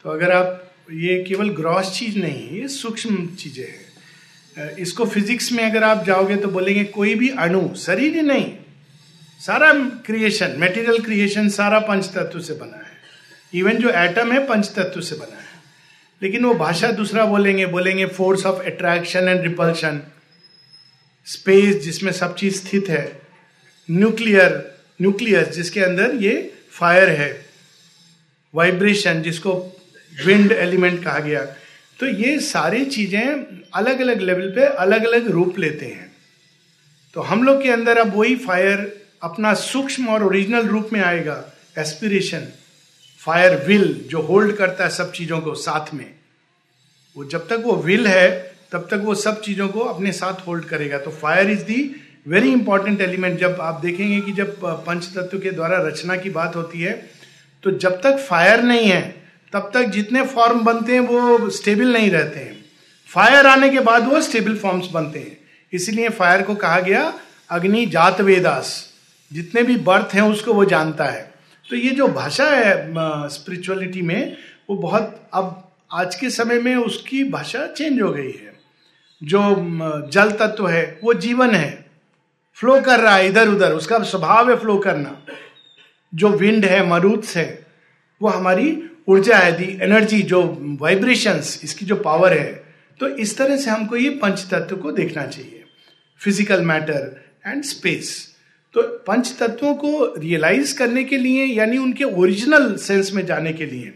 S1: तो अगर आप, ये केवल ग्रॉस चीज़ नहीं है, ये सूक्ष्म चीज़ें हैं। इसको फिजिक्स में अगर आप जाओगे तो बोलेंगे कोई भी अणु, शरीर ही नहीं, सारा क्रिएशन मेटीरियल क्रिएशन सारा पंच तत्व से बना है। इवन जो एटम है पंच तत्व से बना है। लेकिन वो भाषा दूसरा बोलेंगे बोलेंगे force of attraction and repulsion space जिसमें सब चीज़ स्थित है न्यूक्लियर न्यूक्लियस जिसके अंदर ये फायर है वाइब्रेशन जिसको विंड एलिमेंट कहा गया। तो ये सारी चीज़ें अलग अलग लेवल पे अलग अलग रूप लेते हैं। तो हम लोग के अंदर अब वही फायर अपना सूक्ष्म और ओरिजिनल रूप में आएगा एस्पिरेशन फायर विल जो होल्ड करता है सब चीज़ों को साथ में। वो जब तक वो विल है तब तक वो सब चीज़ों को अपने साथ होल्ड करेगा। तो fire is the very important element जब आप देखेंगे कि जब पंच तत्व के द्वारा रचना की बात होती है तो जब तक फायर नहीं है, तब तक जितने फॉर्म बनते हैं, वो स्टेबल नहीं रहते हैं। फायर आने के बाद वो स्टेबल फॉर्म्स बनते हैं। इसलिए फायर को कहा गया अग्नि जात वेदास। जितने भी बर्थ हैं, उसको वो जानता है। तो ये जो भाषा है स्पिरिचुअलिटी में, वो बहुत, अब आज के समय में उसकी भाषा चेंज हो गई है। जो जल तत्व है, वो जीवन है। फ्लो कर रहा है इधर उधर, उसका स्वभाव है फ्लो करना। जो विंड है मरूथ्स है, वो हमारी ऊर्जा है दी एनर्जी जो वाइब्रेशंस इसकी जो पावर है। तो इस तरह से हमको ये पंच तत्व को देखना चाहिए। फ़िज़िकल मैटर एंड स्पेस तो पंच तत्वों को रियलाइज़ करने के लिए, यानी उनके ओरिजिनल सेंस में जाने के लिए,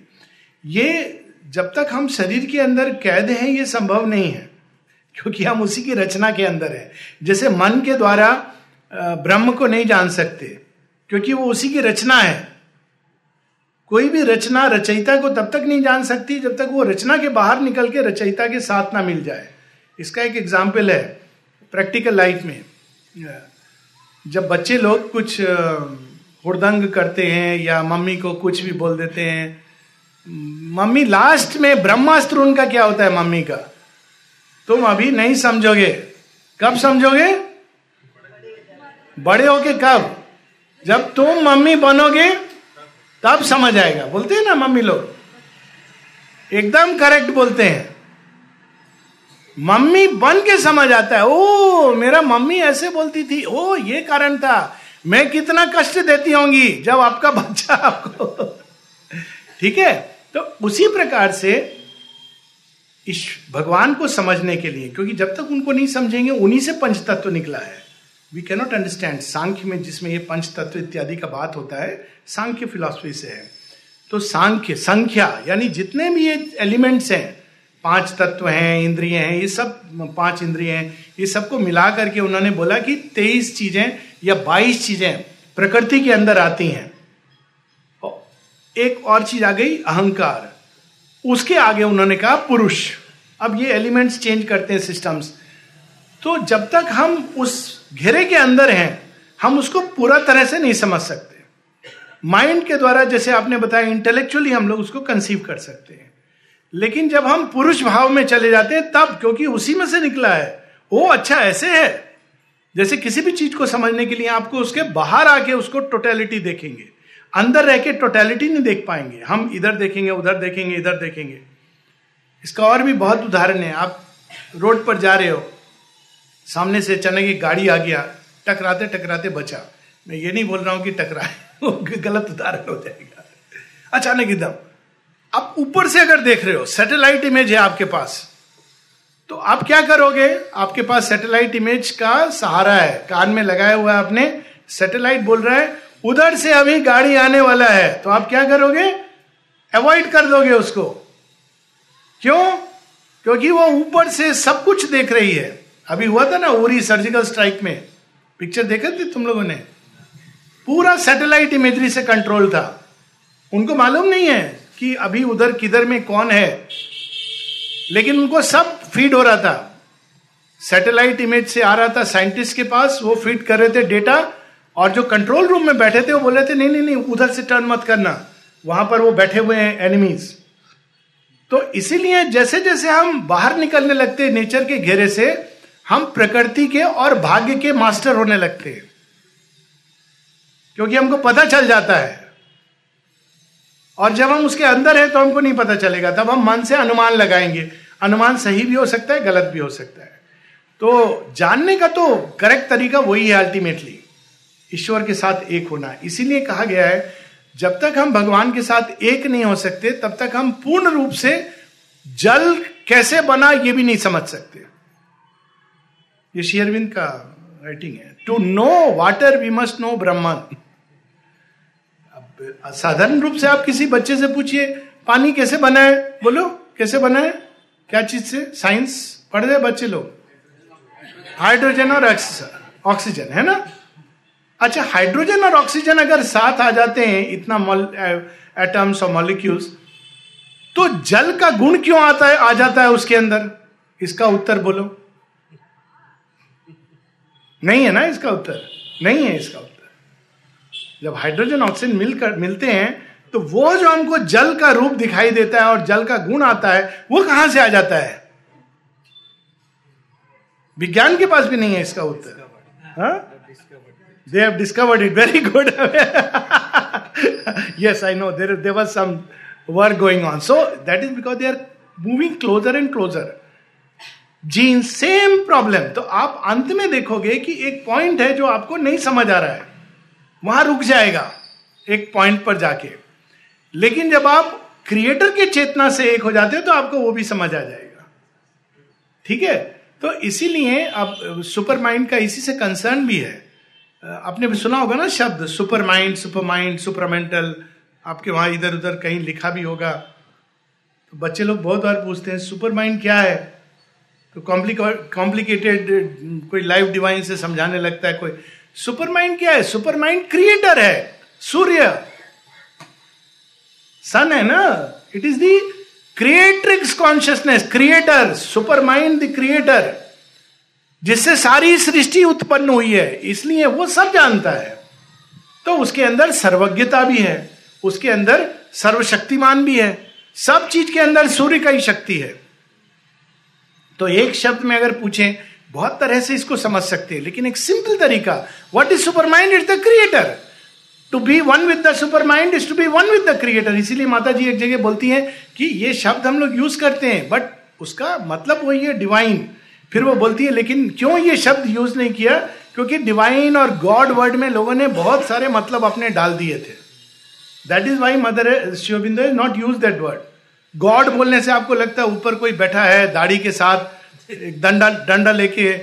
S1: ये जब तक हम शरीर के अंदर कैद हैं, ये संभव नहीं है। क्योंकि हम उसी की रचना के अंदर है। जैसे मन के द्वारा ब्रह्म को नहीं जान सकते, क्योंकि वो उसी की रचना है। कोई भी रचना रचयिता को तब तक नहीं जान सकती जब तक वो रचना के बाहर निकल के रचयिता के साथ ना मिल जाए। इसका एक एग्ज़ाम्पल है प्रैक्टिकल लाइफ में। जब बच्चे लोग कुछ हुड़दंग करते हैं या मम्मी को कुछ भी बोल देते हैं मम्मी लास्ट में ब्रह्मास्त्र उनका क्या होता है, मम्मी का? तुम अभी नहीं समझोगे। कब समझोगे? बड़े होके कब? जब तुम मम्मी बनोगे, तब समझ आएगा। बोलते हैं ना मम्मी लोग? एकदम करेक्ट बोलते हैं। मम्मी बन के समझ आता है। ओ, मेरा मम्मी ऐसे बोलती थी। ओ, ये कारण था। मैं कितना कष्ट देती होंगी जब आपका बच्चा आपको ठीक है? तो उसी प्रकार से इस भगवान को समझने के लिए, क्योंकि जब तक उनको नहीं समझेंगे, उन्हीं से पंच तत्व निकला है। वी कैनॉट अंडरस्टैंड सांख्य में जिसमें ये पंच तत्व इत्यादि का बात होता है, सांख्य फिलॉसफी से है। तो सांख्य, संख्या, यानी जितने भी ये एलिमेंट्स हैं, पाँच तत्व हैं, इंद्रिय हैं, ये सब, पाँच इंद्रिय हैं, ये सबको मिला करके उन्होंने बोला कि तेईस चीज़ें या बाईस चीज़ें प्रकृति के अंदर आती हैं। एक और चीज़ आ गई, अहंकार। उसके आगे उन्होंने कहा, पुरुष। अब ये एलिमेंट्स चेंज करते हैं सिस्टम्स। तो जब तक हम उस घेरे के अंदर हैं, हम उसको पूरा तरह से नहीं समझ सकते। माइंड के द्वारा, जैसे आपने बताया इंटेलेक्चुअली हम लोग उसको कंसीव कर सकते हैं। लेकिन जब हम पुरुष भाव में चले जाते हैं, तब, क्योंकि उसी में से निकला है वो अच्छा ऐसे है। जैसे किसी भी चीज़ को समझने के लिए आपको उसके बाहर आके उसको टोटेलिटी देखेंगे। अंदर रह के टोटेलिटी नहीं देख पाएँगे। हम इधर देखेंगे, उधर देखेंगे, इधर देखेंगे। इसका और भी बहुत उदाहरण है। आप रोड पर जा रहे हो, सामने से अचानक एक गाड़ी आ गया, टकराते टकराते बचा। मैं ये नहीं बोल रहा हूँ कि टकराए गलत उदाहरण हो जाएगा। अचानक एकदम। आप ऊपर से अगर देख रहे हो सैटेलाइट इमेज है आपके पास तो आप क्या करोगे? आपके पास सैटेलाइट इमेज का सहारा है। कान में लगाया हुआ है आपने सैटेलाइट बोल रहा है उधर से अभी गाड़ी आने वाला है तो आप क्या करोगे? अवॉइड कर दोगे उसको। क्यों? क्योंकि वो ऊपर से सब कुछ देख रही है। अभी हुआ था ना उरी सर्जिकल स्ट्राइक में। पिक्चर देखे थे तुम लोगों ने? पूरा सैटेलाइट इमेजरी से कंट्रोल था। उनको मालूम नहीं है कि अभी उधर किधर में कौन है। लेकिन उनको सब फ़ीड हो रहा था। सैटेलाइट इमेज से आ रहा था। साइंटिस्ट के पास वो फ़ीड कर रहे थे डेटा और जो कंट्रोल रूम में बैठे थे, वो बोल रहे थे, नहीं नहीं नहीं, उधर से टर्न मत करना। वहाँ पर वो बैठे हुए हैं एनिमीज तो इसीलिए जैसे जैसे हम बाहर निकलने लगते हैं नेचर के घेरे से, हम प्रकृति के और भाग्य के मास्टर होने लगते हैं। क्योंकि हमको पता चल जाता है। और जब हम उसके अंदर है तो हमको नहीं पता चलेगा। तब हम मन से अनुमान लगाएँगे। अनुमान सही भी हो सकता है, गलत भी हो सकता है। तो जानने का तो करेक्ट तरीका वही है अल्टीमेटली ईश्वर के साथ एक होना। इसीलिए कहा गया है, जब तक हम भगवान के साथ एक नहीं हो सकते, तब तक हम पूर्ण रूप से जल कैसे बना ये भी नहीं समझ सकते। ये शेयरविंद का राइटिंग है। To know water we must know Brahman साधारण रूप से आप किसी बच्चे से पूछिए, पानी कैसे बना है? बोलो, कैसे बना है? क्या चीज़ से? साइंस पढ़ रहे बच्चे लोग? हाइड्रोजन और ऑक्सीजन है ना? अच्छा हाइड्रोजन और ऑक्सीजन अगर साथ आ जाते हैं इतना एटम्स और मॉलिक्यूल्स तो जल का गुण क्यों आता है आ जाता है उसके अंदर? इसका उत्तर बोलो। नहीं है ना इसका उत्तर? नहीं है इसका उत्तर। जब हाइड्रोजन ऑक्सीजन मिलकर मिलते हैं तो वो जो हमको जल का रूप दिखाई देता है और जल का गुण आता है वो कहाँ से आ जाता है? विज्ञान के पास भी नहीं है इसका उत्तर। हाँ? They have discovered it very good yes, i know. There there was some work going on. So, that is because they are moving closer and closer. जीन सेम प्रॉब्लम तो आप अंत में देखोगे कि एक पॉइंट है जो आपको नहीं समझ आ रहा है। वहाँ रुक जाएगा एक पॉइंट पर जाके। लेकिन जब आप क्रिएटर के चेतना से एक हो जाते हो तो आपको वो भी समझ आ जाएगा। ठीक है? तो इसीलिए अब सुपर माइंड का इसी से कंसर्न भी है। आपने भी सुना होगा ना शब्द super mind super mind supermental आपके वहाँ इधर उधर कहीं लिखा भी होगा। तो बच्चे लोग बहुत बार पूछते हैं सुपर माइंड क्या है? तो कॉम्प्लिकेटेड कोई लाइव डिवाइन से समझाने लगता है कोई सुपर माइंड क्या है? सुपर माइंड क्रिएटर है, सूर्य। सन है ना? It is the creatrix consciousness creator super mind the creator जिससे सारी सृष्टि उत्पन्न हुई है, इसलिए वो सब जानता है। तो उसके अंदर सर्वज्ञता भी है, उसके अंदर सर्वशक्तिमान भी है, सब चीज़ के अंदर सूर्य का ही शक्ति है। तो एक शब्द में अगर पूछें, बहुत तरह से इसको समझ सकते हैं, लेकिन एक सिंपल तरीका what is super mind is the creator to be one with the super mind is to be one with the creator इसीलिए माता जी एक जगह बोलती हैं कि ये शब्द हम लोग यूज़ करते हैं बट उसका मतलब वही है डिवाइन फिर वो बोलती है, लेकिन क्यों ये शब्द यूज़ नहीं किया? क्योंकि डिवाइन और गॉड वर्ड में लोगों ने बहुत सारे मतलब अपने डाल दिए थे। That is why mother Sri Aurobindo is not use that word God बोलने से आपको लगता है ऊपर कोई बैठा है, दाढ़ी के साथ डंडा डंडा लेके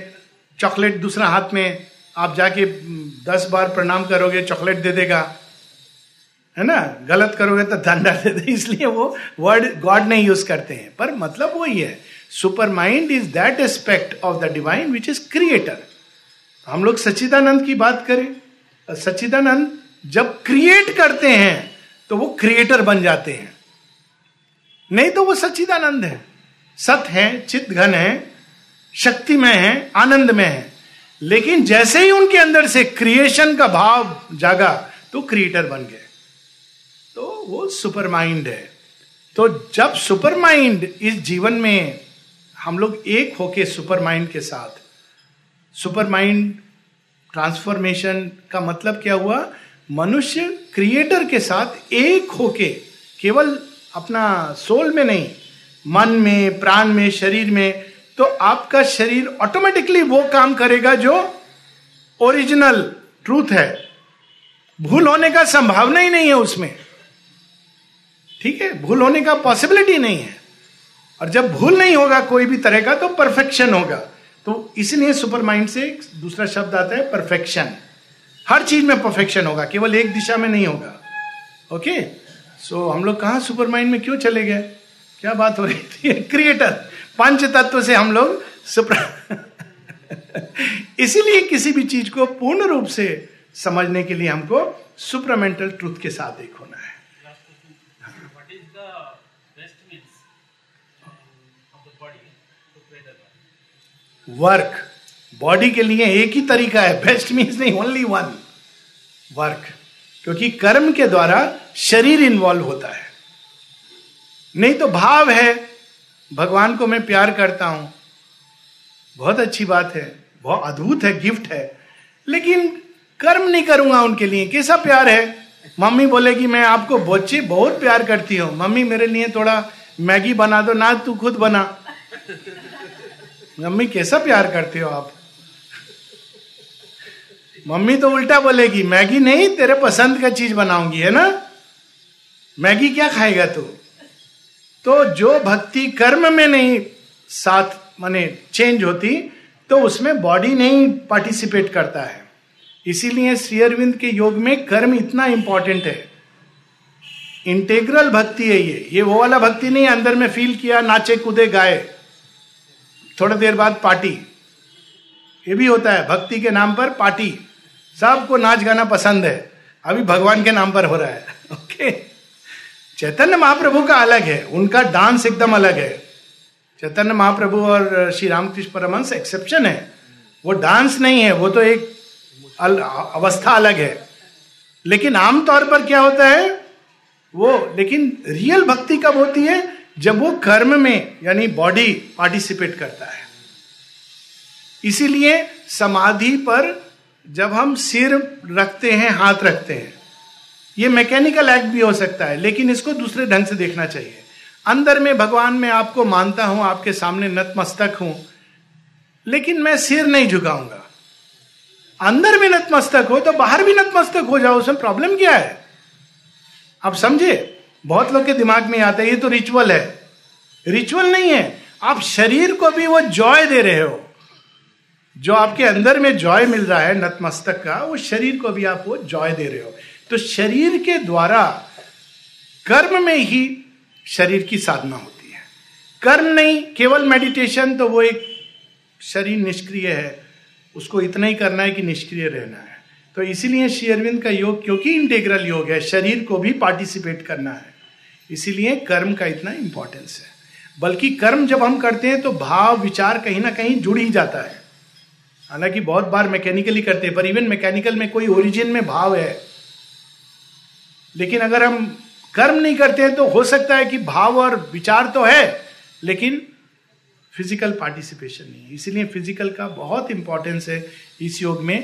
S1: चॉकलेट दूसरा हाथ में आप जाके दस बार प्रणाम करोगे, चॉकलेट दे देगा। है ना? गलत करोगे तो डंडा दे दे। इसलिए वो वर्ड गॉड नहीं यूज़ करते हैं। पर मतलब वही है। Super mind is that aspect of the divine which is creator हम लोग सच्चिदानंद की बात करें, सच्चिदानंद जब क्रिएट करते हैं तो वो क्रिएटर बन जाते हैं। नहीं तो वो सच्चिदानंद है। सत है चित घन है शक्ति में है आनंद में है। लेकिन जैसे ही उनके अंदर से क्रिएशन का भाव जागा तो क्रिएटर बन गए। तो वो सुपर माइंड है। तो जब सुपर माइंड इस जीवन में हम लोग एक होके सुपर माइंड के साथ। सुपर माइंड ट्रांसफॉर्मेशन का मतलब क्या हुआ? मनुष्य क्रिएटर के साथ एक होके, केवल अपना सोल में नहीं, मन में, प्राण में, शरीर में तो आपका शरीर ऑटोमेटिकली वो काम करेगा जो ओरिजिनल ट्रूथ है। भूल होने का संभावना ही नहीं है उसमें। ठीक है? भूल होने का पॉसिबिलिटी नहीं है। और जब भूल नहीं होगा कोई भी तरह का तो परफेक्शन होगा। तो इसलिए सुपर माइंड से दूसरा शब्द आता है परफेक्शन हर चीज़ में परफेक्शन होगा केवल एक दिशा में नहीं होगा। ओके सो so, हम लोग कहा सुपर माइंड में क्यों चले गए? क्या बात हो रही थी? क्रिएटर पंच तत्व से हम लोग सुपर इसीलिए किसी भी चीज़ को पूर्ण रूप से समझने के लिए हमको सुपरमेंटल ट्रूथ के साथ एक होना वर्क बॉडी के लिए एक ही तरीका है। बेस्ट मीन्स नहीं ओनली वन वर्क क्योंकि कर्म के द्वारा शरीर इन्वॉल्व होता है। नहीं तो भाव है। भगवान को मैं प्यार करता हूँ। बहुत अच्छी बात है। बहुत अद्भुत है गिफ्ट है। लेकिन कर्म नहीं करूँगा उनके लिए। कैसा प्यार है? मम्मी बोलेगी मैं आपको बच्चे बहुत प्यार करती हूँ। मम्मी मेरे लिए थोड़ा मैगी बना दो, ना तू खुद बना। मम्मी, कैसा प्यार करते हो आप? मम्मी तो उल्टा बोलेगी, मैगी नहीं, तेरे पसंद का चीज़ बनाऊँगी, है ना? मैगी क्या खाएगा तू? तो जो भक्ति कर्म में नहीं, साथ माने चेंज होती तो उसमें बॉडी नहीं पार्टिसिपेट करता है। इसीलिए श्री अरविंद के योग में कर्म इतना इंपॉर्टेंट है। इंटेग्रल भक्ति है ये। ये वो वाला भक्ति नहीं, अंदर में फील किया, नाचे कूदे, गाए। थोड़ी देर बाद पार्टी। ये भी होता है भक्ति के नाम पर पार्टी। सबको नाच गाना पसंद है। अभी भगवान के नाम पर हो रहा है। ओके? चैतन्य महाप्रभु का अलग है। उनका डांस एकदम अलग है। चैतन्य महाप्रभु और श्री रामकृष्ण परमंश एक्सेप्शन है। वो डांस नहीं है वो तो एक अल, अवस्था अलग है। लेकिन आमतौर पर क्या होता है वो लेकिन रियल भक्ति कब होती है? जब वो कर्म में, यानी बॉडी पार्टिसिपेट करता है। इसीलिए समाधि पर जब हम सिर रखते हैं, हाथ रखते हैं, ये मैकेनिकल एक्ट भी हो सकता है, लेकिन इसको दूसरे ढंग से देखना चाहिए। अंदर में भगवान, में आपको मानता हूँ, आपके सामने नतमस्तक हूँ, लेकिन मैं सिर नहीं झुकाऊँगा। अंदर में नतमस्तक हो तो बाहर भी नतमस्तक हो जाओ, उसमें प्रॉब्लम क्या है? आप समझे? बहुत लोग के दिमाग में आता है, ये तो रिचुअल है. रिचुअल नहीं है। आप शरीर को भी वो जॉय दे रहे हो। जो आपके अंदर में जॉय मिल रहा है, नतमस्तक का, वो शरीर को भी आप वो जॉय दे रहे हो। तो शरीर के द्वारा कर्म में ही शरीर की साधना होती है। कर्म नहीं, केवल मेडिटेशन तो वो एक शरीर निष्क्रिय है। उसको इतना ही करना है कि निष्क्रिय रहना है। तो इसीलिए शेयरविंद का योग क्योंकि इंटेग्रल योग है, शरीर को भी पार्टिसिपेट करना है। इसीलिए कर्म का इतना इंपॉर्टेंस है। बल्कि कर्म जब हम करते हैं तो भाव, विचार कहीं ना कहीं जुड़ ही जाता है। हालाँकि बहुत बार मैकेनिकली करते हैं, पर इवन मैकेनिकल में कोई ओरिजिन में भाव है। लेकिन अगर हम कर्म नहीं करते हैं तो हो सकता है कि भाव और विचार तो है, लेकिन फ़िज़िकल पार्टिसिपेशन नहीं है। इसीलिए फ़िज़िकल का बहुत इंपॉर्टेंस है इस योग में।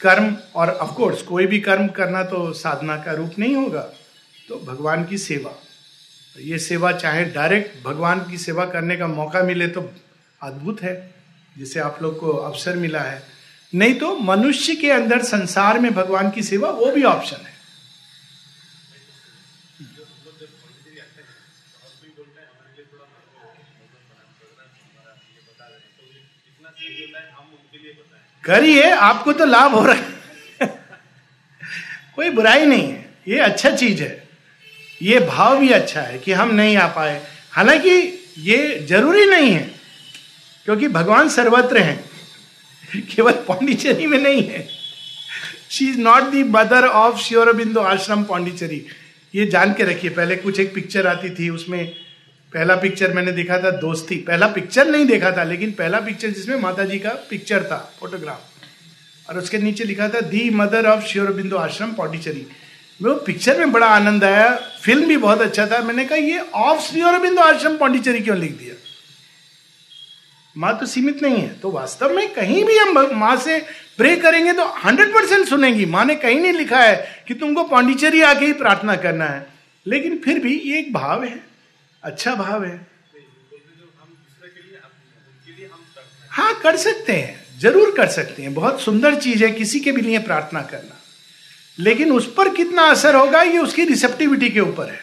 S1: कर्म और ऑफ़ कोर्स कोई भी कर्म करना तो साधना का रूप नहीं होगा। तो भगवान की सेवा। ये सेवा चाहे डायरेक्ट भगवान की सेवा करने का मौका मिले तो अद्भुत है, जिसे आप लोग को अवसर मिला है। नहीं तो मनुष्य के अंदर संसार में भगवान की सेवा, वो भी ऑप्शन है। करिए, आपको तो लाभ हो रहा है। कोई बुराई नहीं है, ये अच्छा चीज़ है। ये भाव भी अच्छा है कि हम नहीं आ पाए। हालाँकि ये ज़रूरी नहीं है, क्योंकि भगवान सर्वत्र हैं। केवल पांडिचेरी में नहीं है। She is not the mother of Sri Aurobindo Ashram Pondicherry ये जान के रखिए, पहले कुछ एक पिक्चर आती थी, उसमें पहला पिक्चर मैंने देखा था, दोस्ती। पहला पिक्चर नहीं देखा था, लेकिन पहला पिक्चर जिसमें माता जी का पिक्चर था फोटोग्राफ और उसके नीचे लिखा था दी मदर ऑफ़ श्योरबिंदु आश्रम पांडिचेरी वो पिक्चर में बड़ा आनंद आया फ़िल्म भी बहुत अच्छा था। मैंने कहा, ये ऑफ़ श्योरबिंदु आश्रम पांडिचेरी क्यों लिख दिया? माँ तो सीमित नहीं है तो वास्तव में कहीं भी हम माँ से प्रे करेंगे तो हंड्रेड परसेंट सुनेंगी। माँ ने कहीं नहीं लिखा है कि तुमको पांडिचेरी आके ही प्रार्थना करना है। लेकिन फिर भी ये एक भाव है। अच्छा भाव है। हाँ कर सकते हैं, ज़रूर कर सकते हैं। बहुत सुंदर चीज़ है, किसी के भी लिए प्रार्थना करना। लेकिन उस पर कितना असर होगा, ये उसकी रिसेप्टिविटी के ऊपर है।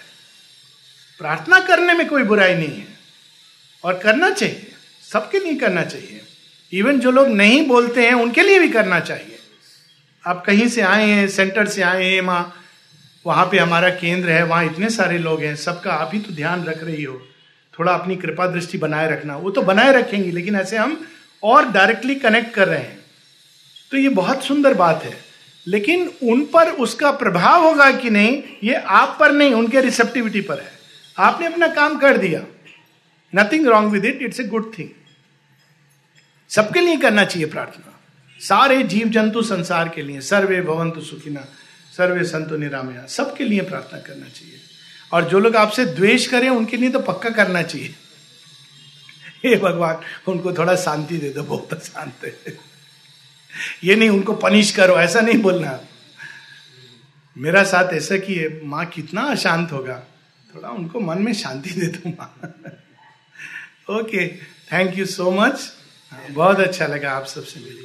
S1: प्रार्थना करने में कोई बुराई नहीं है। और करना चाहिए, सबके लिए करना चाहिए। इवन जो लोग नहीं बोलते हैं, उनके लिए भी करना चाहिए। आप कहीं से आए हैं सेंटर से आए हैं, माँ वहाँ पे हमारा केंद्र है, वहाँ इतने सारे लोग हैं, सबका आप ही तो ध्यान रख रही हो। थोड़ा अपनी कृपा दृष्टि बनाए रखना। वो तो बनाए रखेंगी, लेकिन ऐसे हम और डायरेक्टली कनेक्ट कर रहे हैं। तो ये बहुत सुंदर बात है। लेकिन उन पर उसका प्रभाव होगा कि नहीं, ये आप पर नहीं, उनके रिसेप्टिविटी पर है। आपने अपना काम कर दिया। Nothing wrong with it it's a good thing सबके लिए करना चाहिए प्रार्थना। सारे जीव जंतु संसार के लिए, सर्वे भवंतु सुखिना सर्वे संतो निरामया। सबके लिए प्रार्थना करना चाहिए। और जो लोग आपसे द्वेष करें, उनके लिए तो पक्का करना चाहिए। हे भगवान, उनको थोड़ा शांति दे दो, बहुत शांत है। ये नहीं, उनको पनिश करो, ऐसा नहीं बोलना। मेरा साथ ऐसा किए, माँ कितना अशांत होगा। थोड़ा उनको मन में शांति दे दो, माँ। Okay thank you so much बहुत अच्छा लगा आप सबसे मिलकर